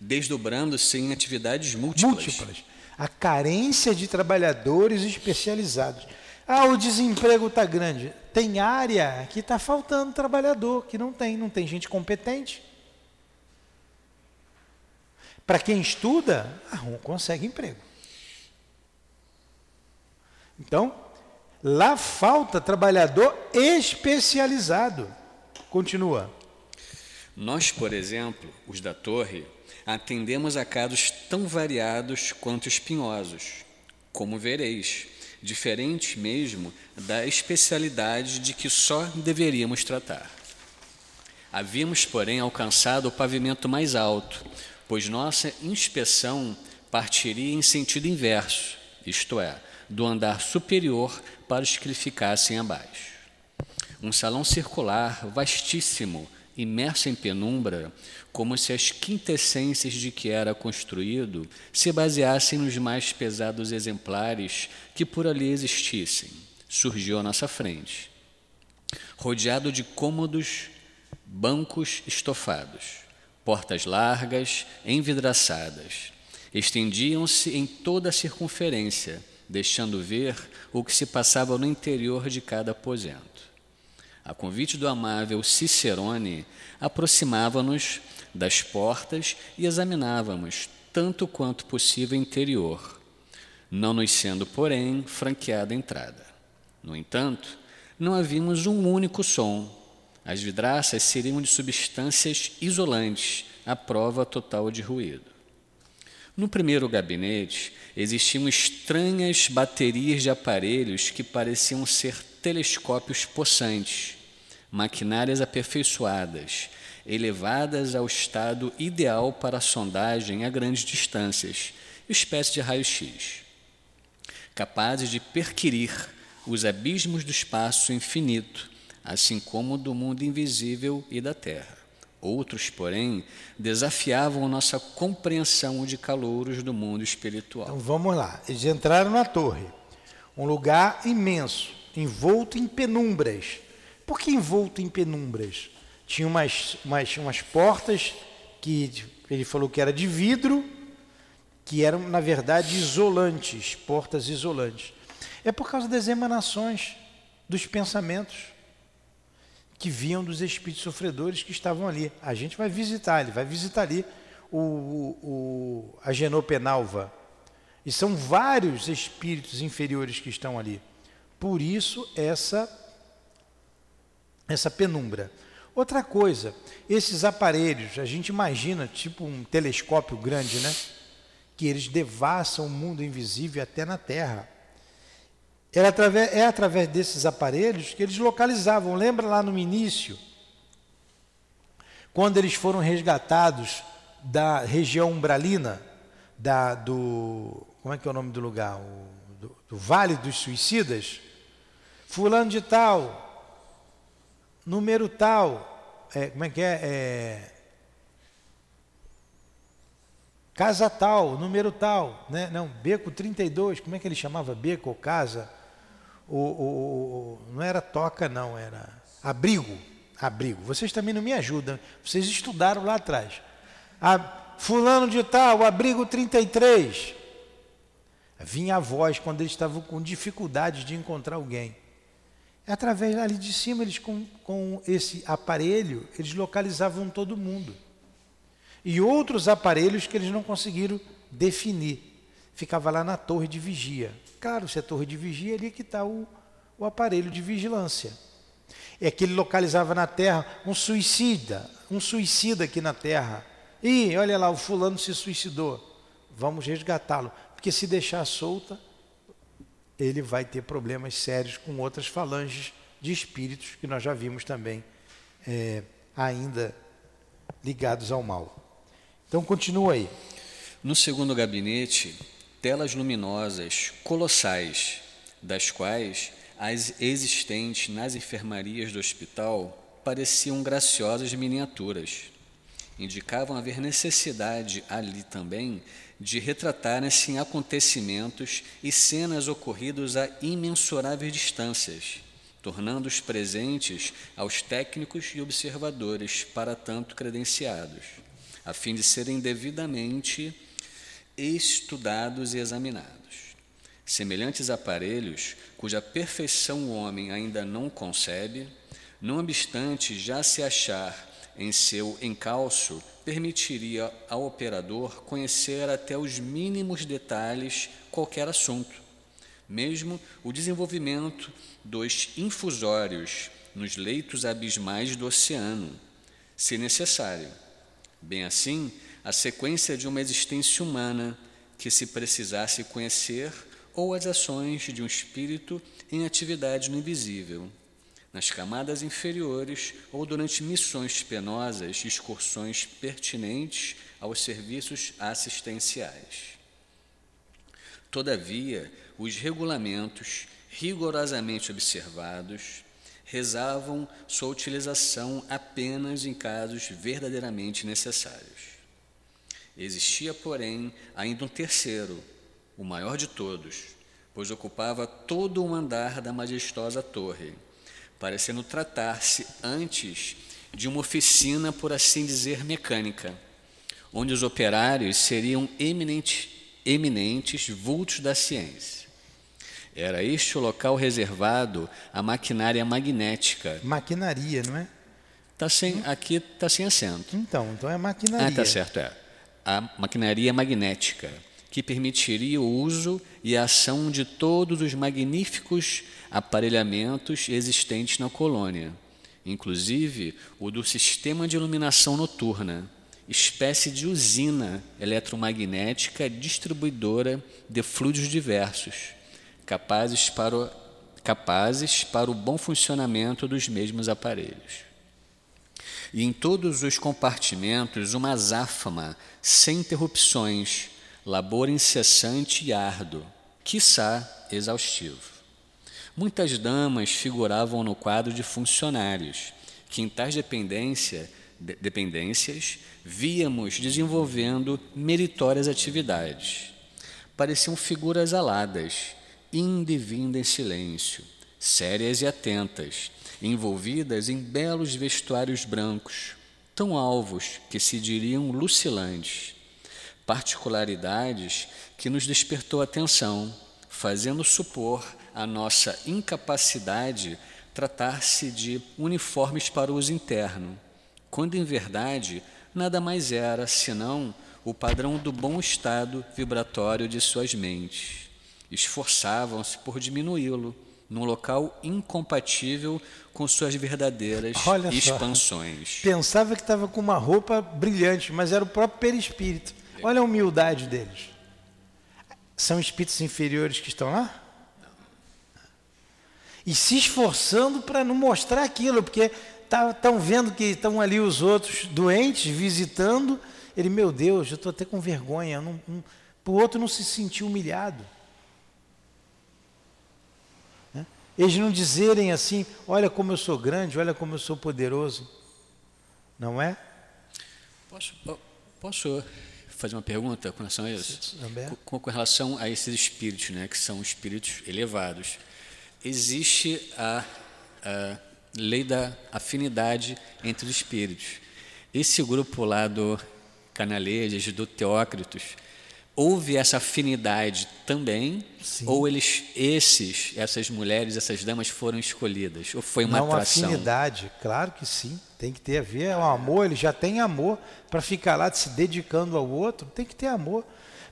Desdobrando-se em atividades múltiplas. Múltiplas. A carência de trabalhadores especializados. Ah, o desemprego está grande. Tem área que está faltando trabalhador, que não tem, não tem gente competente. Para quem estuda, arruma, consegue emprego. Então, lá falta trabalhador especializado. Continua. Nós, por exemplo, os da torre, atendemos a casos tão variados quanto espinhosos, como vereis, diferentes mesmo da especialidade de que só deveríamos tratar. Havíamos, porém, alcançado o pavimento mais alto, pois nossa inspeção partiria em sentido inverso, isto é, do andar superior para os que ficassem abaixo. Um salão circular vastíssimo, imerso em penumbra, como se as quintessências de que era construído se baseassem nos mais pesados exemplares que por ali existissem, surgiu à nossa frente. Rodeado de cômodos, bancos estofados, portas largas, envidraçadas, estendiam-se em toda a circunferência, deixando ver o que se passava no interior de cada aposento. A convite do amável Cicerone, aproximava-nos das portas e examinávamos, tanto quanto possível, interior, não nos sendo, porém, franqueada a entrada. No entanto, não havíamos um único som. As vidraças seriam de substâncias isolantes, à prova total de ruído. No primeiro gabinete existiam estranhas baterias de aparelhos que pareciam ser telescópios possantes, maquinárias aperfeiçoadas, elevadas ao estado ideal para a sondagem a grandes distâncias, espécie de raio-x, capazes de perquirir os abismos do espaço infinito, assim como do mundo invisível e da terra. Outros, porém, desafiavam nossa compreensão de calouros do mundo espiritual. Então vamos lá. Eles entraram na torre, um lugar imenso, envolto em penumbras. Por que envolto em penumbras? Tinha umas, umas, umas portas que ele falou que era de vidro, que eram, na verdade, isolantes, portas isolantes. É por causa das emanações dos pensamentos que vinham dos espíritos sofredores que estavam ali. A gente vai visitar, ele vai visitar ali o, o, a Genopenalva. E são vários espíritos inferiores que estão ali. Por isso, essa, essa penumbra. Outra coisa, esses aparelhos, a gente imagina tipo um telescópio grande, né? Que eles devassam o mundo invisível até na Terra. Era através, é através desses aparelhos que eles localizavam. Lembra lá no início, quando eles foram resgatados da região umbralina, da, do. Como é que é o nome do lugar? O, do, do Vale dos Suicidas? Fulano de tal, número tal, é, como é que é? é? Casa tal, número tal, né? Não, beco 32, como é que ele chamava? Beco ou casa? O, não era toca, não, era abrigo. Abrigo. Vocês também não me ajudam. Vocês estudaram lá atrás. A, fulano de tal, abrigo 33. Vinha a voz quando eles estavam com dificuldade de encontrar alguém. Através ali de cima, eles com, com esse aparelho, eles localizavam todo mundo. E outros aparelhos que eles não conseguiram definir. Ficava lá na torre de vigia. Claro, se é torre de vigia, ali que está o, o aparelho de vigilância. É que ele localizava na terra um suicida, um suicida aqui na terra. E olha lá, o fulano se suicidou. Vamos resgatá-lo. Porque se deixar solta, ele vai ter problemas sérios com outras falanges de espíritos que nós já vimos também, é, ainda ligados ao mal. Então continua aí. No segundo gabinete, telas luminosas colossais, das quais as existentes nas enfermarias do hospital pareciam graciosas miniaturas. Indicavam haver necessidade ali também de retratarem-se acontecimentos e cenas ocorridos a imensuráveis distâncias, tornando-os presentes aos técnicos e observadores para tanto credenciados, a fim de serem devidamente estudados e examinados. Semelhantes aparelhos, cuja perfeição o homem ainda não concebe, não obstante já se achar em seu encalço, permitiria ao operador conhecer até os mínimos detalhes qualquer assunto, mesmo o desenvolvimento dos infusórios nos leitos abismais do oceano, se necessário. Bem assim, a sequência de uma existência humana que se precisasse conhecer ou as ações de um espírito em atividade no invisível, nas camadas inferiores ou durante missões penosas excursões pertinentes aos serviços assistenciais. Todavia, os regulamentos rigorosamente observados rezavam sua utilização apenas em casos verdadeiramente necessários. Existia, porém, ainda um terceiro, o maior de todos, pois ocupava todo o andar da majestosa torre, parecendo tratar-se antes de uma oficina, por assim dizer, mecânica, onde os operários seriam eminente, eminentes vultos da ciência. Era este o local reservado à maquinária magnética. Maquinaria, não é? Tá sem, aqui está sem acento. Então, então é maquinaria. Ah, tá certo, é. A maquinaria magnética que permitiria o uso e a ação de todos os magníficos aparelhamentos existentes na colônia, inclusive o do sistema de iluminação noturna, espécie de usina eletromagnética distribuidora de fluidos diversos, capazes para o, capazes para o bom funcionamento dos mesmos aparelhos. E em todos os compartimentos uma azáfama sem interrupções labor incessante e árduo, quiçá exaustivo. Muitas damas figuravam no quadro de funcionários, que em tais dependência, de, dependências víamos desenvolvendo meritórias atividades. Pareciam figuras aladas, indo e vindo em silêncio, sérias e atentas, envolvidas em belos vestuários brancos, tão alvos que se diriam lucilantes particularidades que nos despertou atenção, fazendo supor a nossa incapacidade tratar-se de uniformes para uso interno, quando em verdade nada mais era senão o padrão do bom estado vibratório de suas mentes. Esforçavam-se por diminuí-lo num local incompatível com suas verdadeiras Olha expansões. Só, pensava que estava com uma roupa brilhante, mas era o próprio perispírito. Olha a humildade deles. São espíritos inferiores que estão lá? E se esforçando para não mostrar aquilo, porque estão tá, vendo que estão ali os outros doentes, visitando. Ele, meu Deus, eu estou até com vergonha. Para o outro não se sentir humilhado. Né? Eles não dizerem assim: olha como eu sou grande, olha como eu sou poderoso. Não é? Posso, posso fazer uma pergunta com relação a isso? Com, com, relação a esses espíritos, né, que são espíritos elevados. Existe a, a lei da afinidade entre os espíritos. Esse grupo lá do Canalejas, do Teócritos, houve essa afinidade também Sim. ou eles esses essas mulheres essas damas foram escolhidas? Ou foi uma não atração? afinidade claro que sim tem que ter a ver é um amor ele já tem amor para ficar lá se dedicando ao outro tem que ter amor.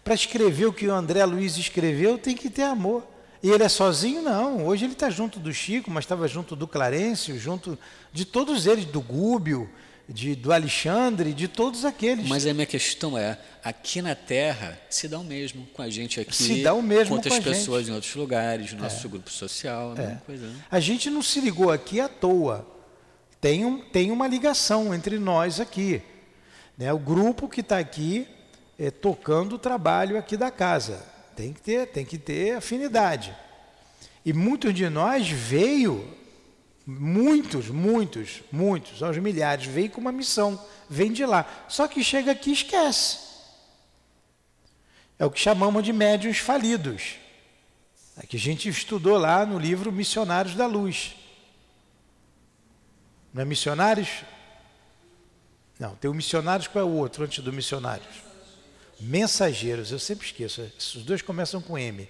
Para escrever o que o André Luiz escreveu tem que ter amor. E ele é sozinho? Não hoje ele está junto do Chico mas estava junto do Clarencio junto de todos eles do Gúbio de, do Alexandre, de todos aqueles. Mas a minha questão é, aqui na Terra se dá o mesmo com a gente aqui, se dá o mesmo com outras com pessoas gente. em outros lugares, no nosso é. grupo social, é. coisa. Né? A gente não se ligou aqui à toa. Tem, um, tem uma ligação entre nós aqui. Né? O grupo que está aqui é, tocando o trabalho aqui da casa. Tem que ter, tem que ter afinidade. E muitos de nós veio, muitos, muitos, muitos, aos milhares, veio com uma missão, vem de lá. Só que chega aqui e esquece. É o que chamamos de médiuns falidos. É que a gente estudou lá no livro Missionários da Luz. Não é missionários? Não, tem o missionários, qual é o outro antes do missionários? Mensageiros, eu sempre esqueço, esses dois começam com M.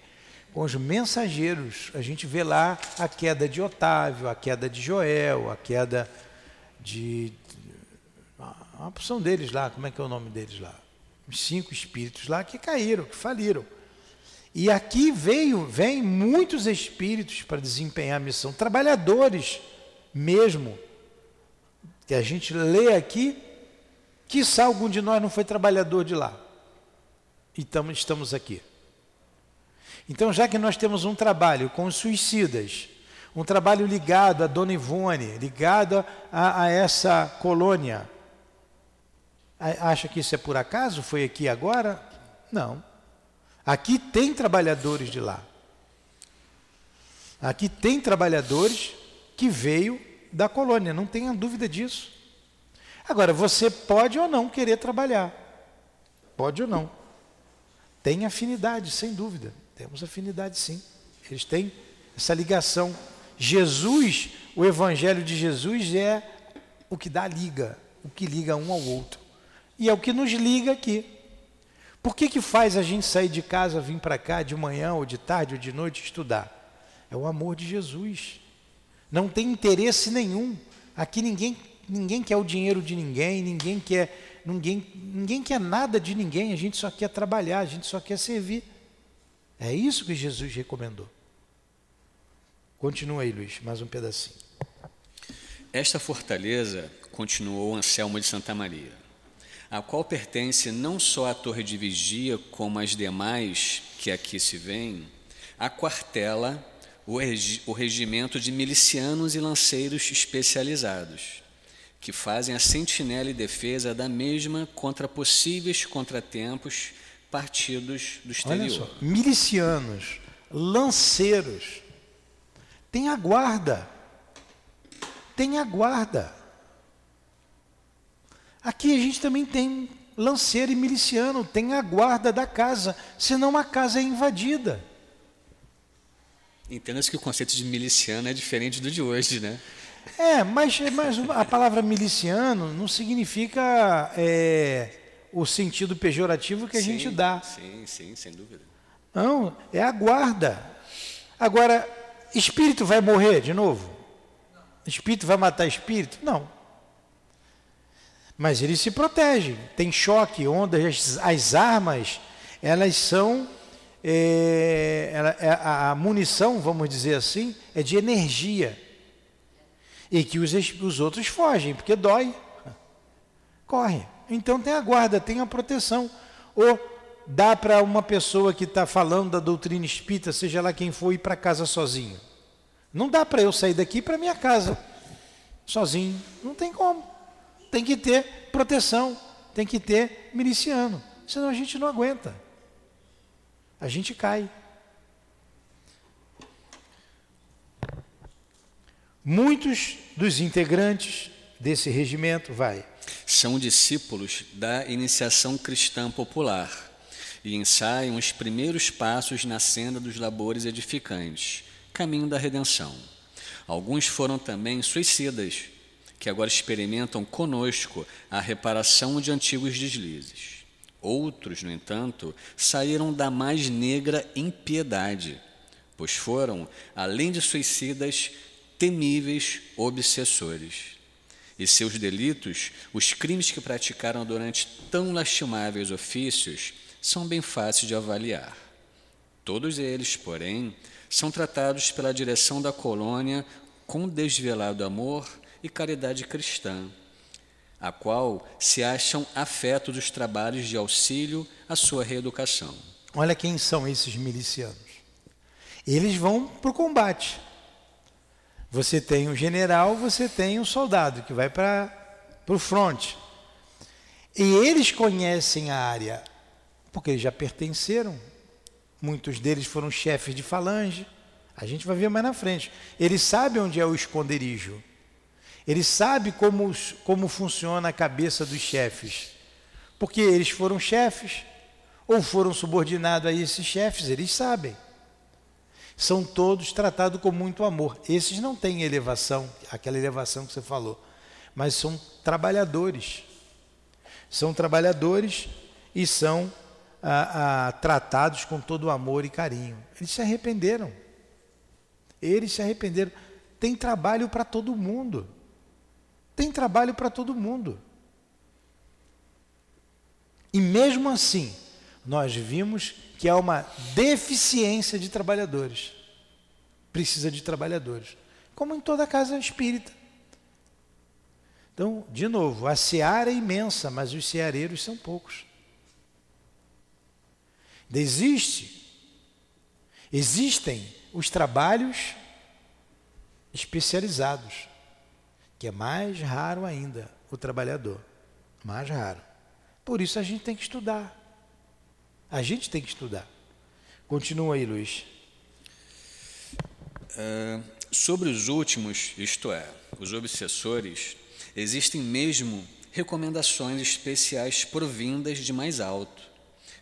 Com os mensageiros, a gente vê lá a queda de Otávio, a queda de Joel, a queda de. A opção deles lá, como é que é o nome deles lá? Os cinco espíritos lá que caíram, que faliram. E aqui veio, vem muitos espíritos para desempenhar a missão, trabalhadores mesmo, que a gente lê aqui, que algum de nós não foi trabalhador de lá. Então estamos aqui. Então, já que nós temos um trabalho com os suicidas, um trabalho ligado a Dona Ivone, ligado a, a essa colônia, acha que isso é por acaso? Foi aqui agora? Não. Aqui tem trabalhadores de lá. Aqui tem trabalhadores que veio da colônia, não tenha dúvida disso. Agora, você pode ou não querer trabalhar. Pode ou não. Tem afinidade, sem dúvida. Temos afinidade sim. Eles têm essa ligação. Jesus, o evangelho de Jesus é o que dá liga, o que liga um ao outro. E é o que nos liga aqui. Por que, que faz a gente sair de casa, vir para cá de manhã, ou de tarde, ou de noite estudar? É o amor de Jesus. Não tem interesse nenhum. Aqui ninguém, ninguém quer o dinheiro de ninguém, ninguém quer, ninguém, ninguém quer nada de ninguém, a gente só quer trabalhar, a gente só quer servir. É isso que Jesus recomendou. Continua aí, Luiz, mais um pedacinho. Esta fortaleza continuou Anselmo de Santa Maria a qual pertence não só a torre de vigia, como as demais que aqui se veem, a quartela, o, regi o regimento de milicianos e lanceiros especializados, que fazem a sentinela e defesa da mesma contra possíveis contratempos partidos do exterior. Olha só, milicianos, lanceiros, tem a guarda, tem a guarda. Aqui a gente também tem lanceiro e miliciano, tem a guarda da casa, senão a casa é invadida. Entenda-se que o conceito de miliciano é diferente do de hoje, né? É, mas, mas a palavra miliciano não significa é, o sentido pejorativo que a sim, gente dá. Sim, sim, sem dúvida. Não, é a guarda. Agora, espírito vai morrer de novo? Espírito vai matar espírito? Não. Mas ele se protege. Tem choque, ondas, as armas, elas são. É, ela, é, a, a, munição, vamos dizer assim, é de energia. E que os, os outros fogem, porque dói. Corre. Então tem a guarda, tem a proteção. Ou dá para uma pessoa que está falando da doutrina espírita, seja lá quem for, ir para casa sozinho. Não dá para eu sair daqui para minha casa sozinho. Não tem como tem que ter proteção, tem que ter miliciano, senão a gente não aguenta. A gente cai. Muitos dos integrantes desse regimento vai são discípulos da iniciação cristã popular e ensaiam os primeiros passos na senda dos labores edificantes, caminho da redenção. Alguns foram também suicidas que agora experimentam conosco a reparação de antigos deslizes. Outros, no entanto, saíram da mais negra impiedade, pois foram, além de suicidas, temíveis obsessores. E seus delitos, os crimes que praticaram durante tão lastimáveis ofícios, são bem fáceis de avaliar. Todos eles, porém, são tratados pela direção da colônia com desvelado amor e caridade cristã, a qual se acham afeto dos trabalhos de auxílio à sua reeducação. Olha quem são esses milicianos. Eles vão para o combate. Você tem um general, você tem um soldado que vai para o fronte. E eles conhecem a área, porque eles já pertenceram. Muitos deles foram chefes de falange. A gente vai ver mais na frente. Eles sabem onde é o esconderijo. Eles sabem como, como funciona a cabeça dos chefes. Porque eles foram chefes ou foram subordinados a esses chefes, eles sabem. São todos tratados com muito amor. Esses não têm elevação, aquela elevação que você falou, mas são trabalhadores. São trabalhadores e são ah, ah, tratados com todo amor e carinho. Eles se arrependeram. Eles se arrependeram. Tem trabalho para todo mundo. Tem trabalho para todo mundo. E mesmo assim, nós vimos que há uma deficiência de trabalhadores. Precisa de trabalhadores. Como em toda casa espírita. Então, de novo, a seara é imensa, mas os ceareiros são poucos. Existe, existem os trabalhos especializados, que é mais raro ainda o trabalhador, mais raro. Por isso a gente tem que estudar. A gente tem que estudar. Continua aí, Luiz. Uh, sobre os últimos, isto é, os obsessores, Existem mesmo recomendações especiais provindas de mais alto,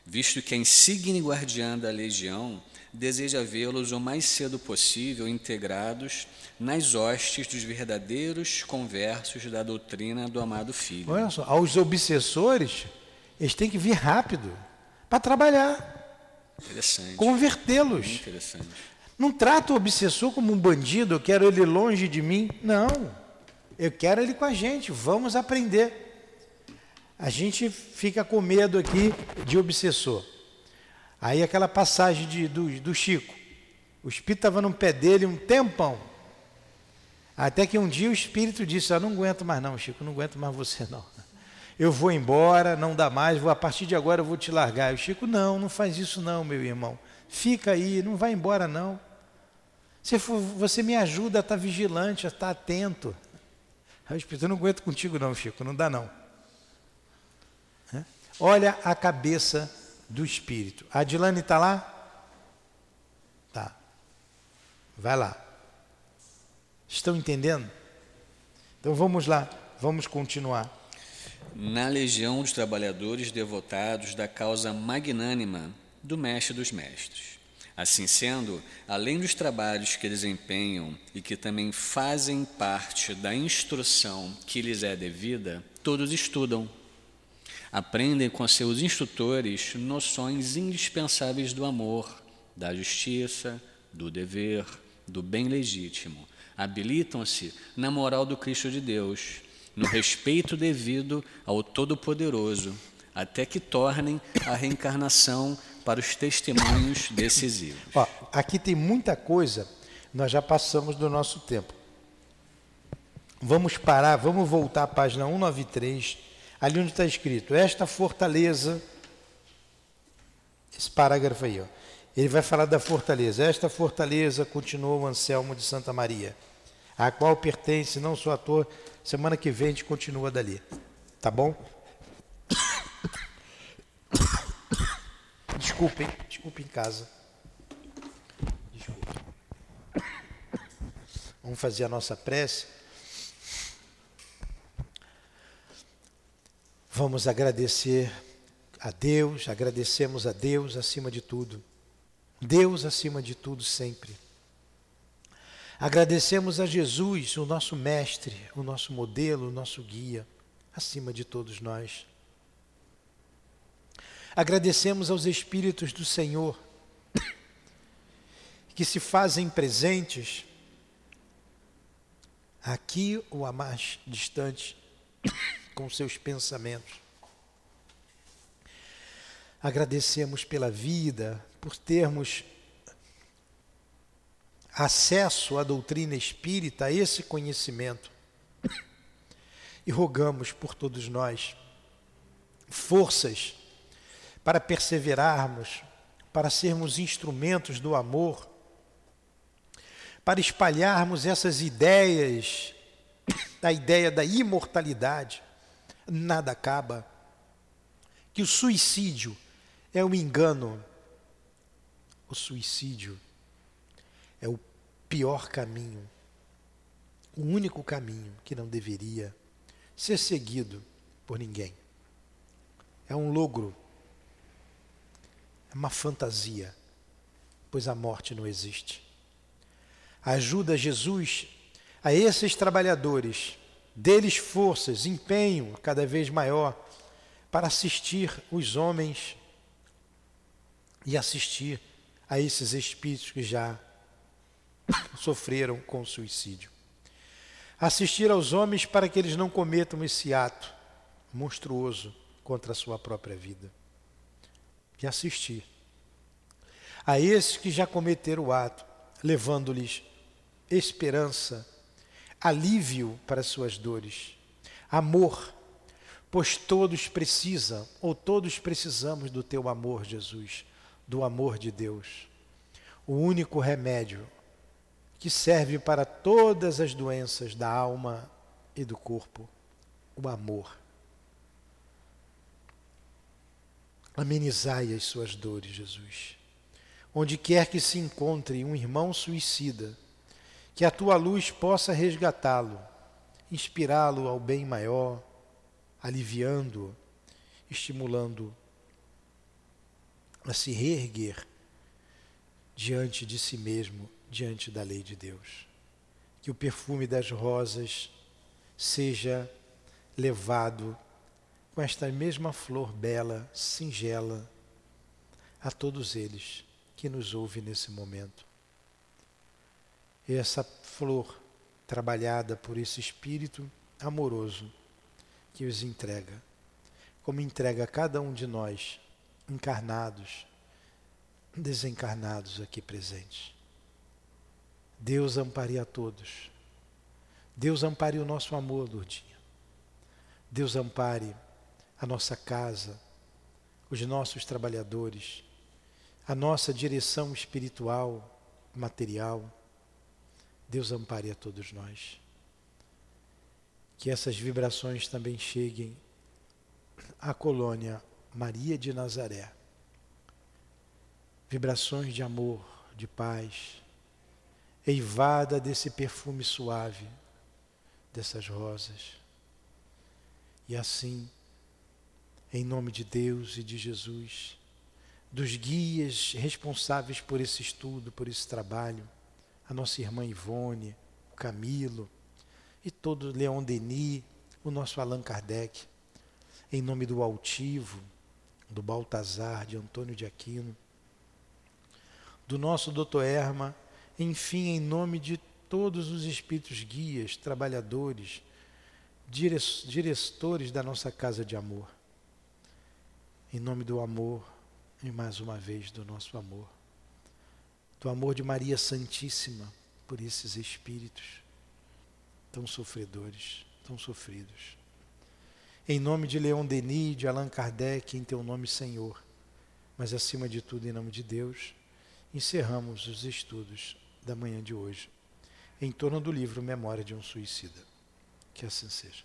visto que a insigne guardiã da legião deseja vê-los o mais cedo possível integrados nas hostes dos verdadeiros conversos da doutrina do amado Filho. Olha só, aos obsessores, eles têm que vir rápido para trabalhar. Interessante. Convertê-los. Interessante. Não trata o obsessor como um bandido, eu quero ele longe de mim. Não. Eu quero ele com a gente, vamos aprender. A gente fica com medo aqui de obsessor. Aí aquela passagem de, do, do Chico. O espírito estava no pé dele um tempão. Até que um dia o espírito disse: Eu não aguento mais, não, Chico, não aguento mais você, não. Eu vou embora, não dá mais, vou, a partir de agora eu vou te largar. E o Chico, não, não faz isso, não, meu irmão. Fica aí, não vai embora, não. Você, você me ajuda a estar vigilante, a estar atento. Aí o Espírito, eu não aguento contigo não, Chico, não dá não. Olha a cabeça do Espírito. A Adilane está lá? Tá. Vai lá. Estão entendendo? Então vamos lá, vamos continuar. Na legião dos trabalhadores devotados da causa magnânima do Mestre dos Mestres. Assim sendo, além dos trabalhos que desempenham e que também fazem parte da instrução que lhes é devida, todos estudam. Aprendem com seus instrutores noções indispensáveis do amor, da justiça, do dever, do bem legítimo. Habilitam-se na moral do Cristo de Deus, no respeito devido ao Todo-Poderoso, até que tornem a reencarnação para os testemunhos decisivos. Ó, aqui tem muita coisa, nós já passamos do nosso tempo. Vamos parar, vamos voltar à página 193, ali onde está escrito: Esta fortaleza, esse parágrafo aí, ó, ele vai falar da fortaleza. Esta fortaleza continuou o Anselmo de Santa Maria, a qual pertence não só ator. Semana que vem a gente continua dali, tá bom? Desculpem, desculpe em casa. Desculpe. Vamos fazer a nossa prece. Vamos agradecer a Deus, agradecemos a Deus acima de tudo. Deus acima de tudo sempre. Agradecemos a Jesus, o nosso mestre, o nosso modelo, o nosso guia, acima de todos nós. Agradecemos aos Espíritos do Senhor que se fazem presentes aqui ou a mais distante com seus pensamentos. Agradecemos pela vida, por termos acesso à doutrina espírita, a esse conhecimento. E rogamos por todos nós forças para perseverarmos, para sermos instrumentos do amor, para espalharmos essas ideias, da ideia da imortalidade. Nada acaba, que o suicídio é um engano. O suicídio é o pior caminho, o único caminho que não deveria ser seguido por ninguém. É um logro, é uma fantasia, pois a morte não existe. Ajuda Jesus a esses trabalhadores, deles forças, empenho cada vez maior para assistir os homens e assistir a esses espíritos que já sofreram com suicídio. Assistir aos homens para que eles não cometam esse ato monstruoso contra a sua própria vida. E assistir a esses que já cometeram o ato, levando-lhes esperança, alívio para as suas dores, amor, pois todos precisam, ou todos precisamos do teu amor, Jesus, do amor de Deus. O único remédio que serve para todas as doenças da alma e do corpo, o amor. Amenizai as suas dores, Jesus. Onde quer que se encontre um irmão suicida, que a tua luz possa resgatá-lo, inspirá-lo ao bem maior, aliviando, estimulando a se reerguer diante de si mesmo, diante da lei de Deus. Que o perfume das rosas seja levado com esta mesma flor bela, singela, a todos eles que nos ouvem nesse momento e essa flor trabalhada por esse espírito amoroso que os entrega, como entrega a cada um de nós, encarnados, desencarnados aqui presentes. Deus ampare a todos. Deus ampare o nosso amor, Lourdinha. Deus ampare a nossa casa, os nossos trabalhadores, a nossa direção espiritual, material Deus ampare a todos nós. Que essas vibrações também cheguem à colônia Maria de Nazaré. Vibrações de amor, de paz, eivada desse perfume suave, dessas rosas. E assim, em nome de Deus e de Jesus, dos guias responsáveis por esse estudo, por esse trabalho, a nossa irmã Ivone, o Camilo e todo Leon Denis, o nosso Allan Kardec, em nome do Altivo, do Baltazar, de Antônio de Aquino, do nosso doutor Erma, enfim, em nome de todos os espíritos guias, trabalhadores, diretores da nossa casa de amor. Em nome do amor e mais uma vez do nosso amor do amor de Maria Santíssima por esses espíritos tão sofredores, tão sofridos. Em nome de Leon Denis, de Allan Kardec, em teu nome, Senhor, mas acima de tudo, em nome de Deus, encerramos os estudos da manhã de hoje em torno do livro Memória de um Suicida. Que assim seja.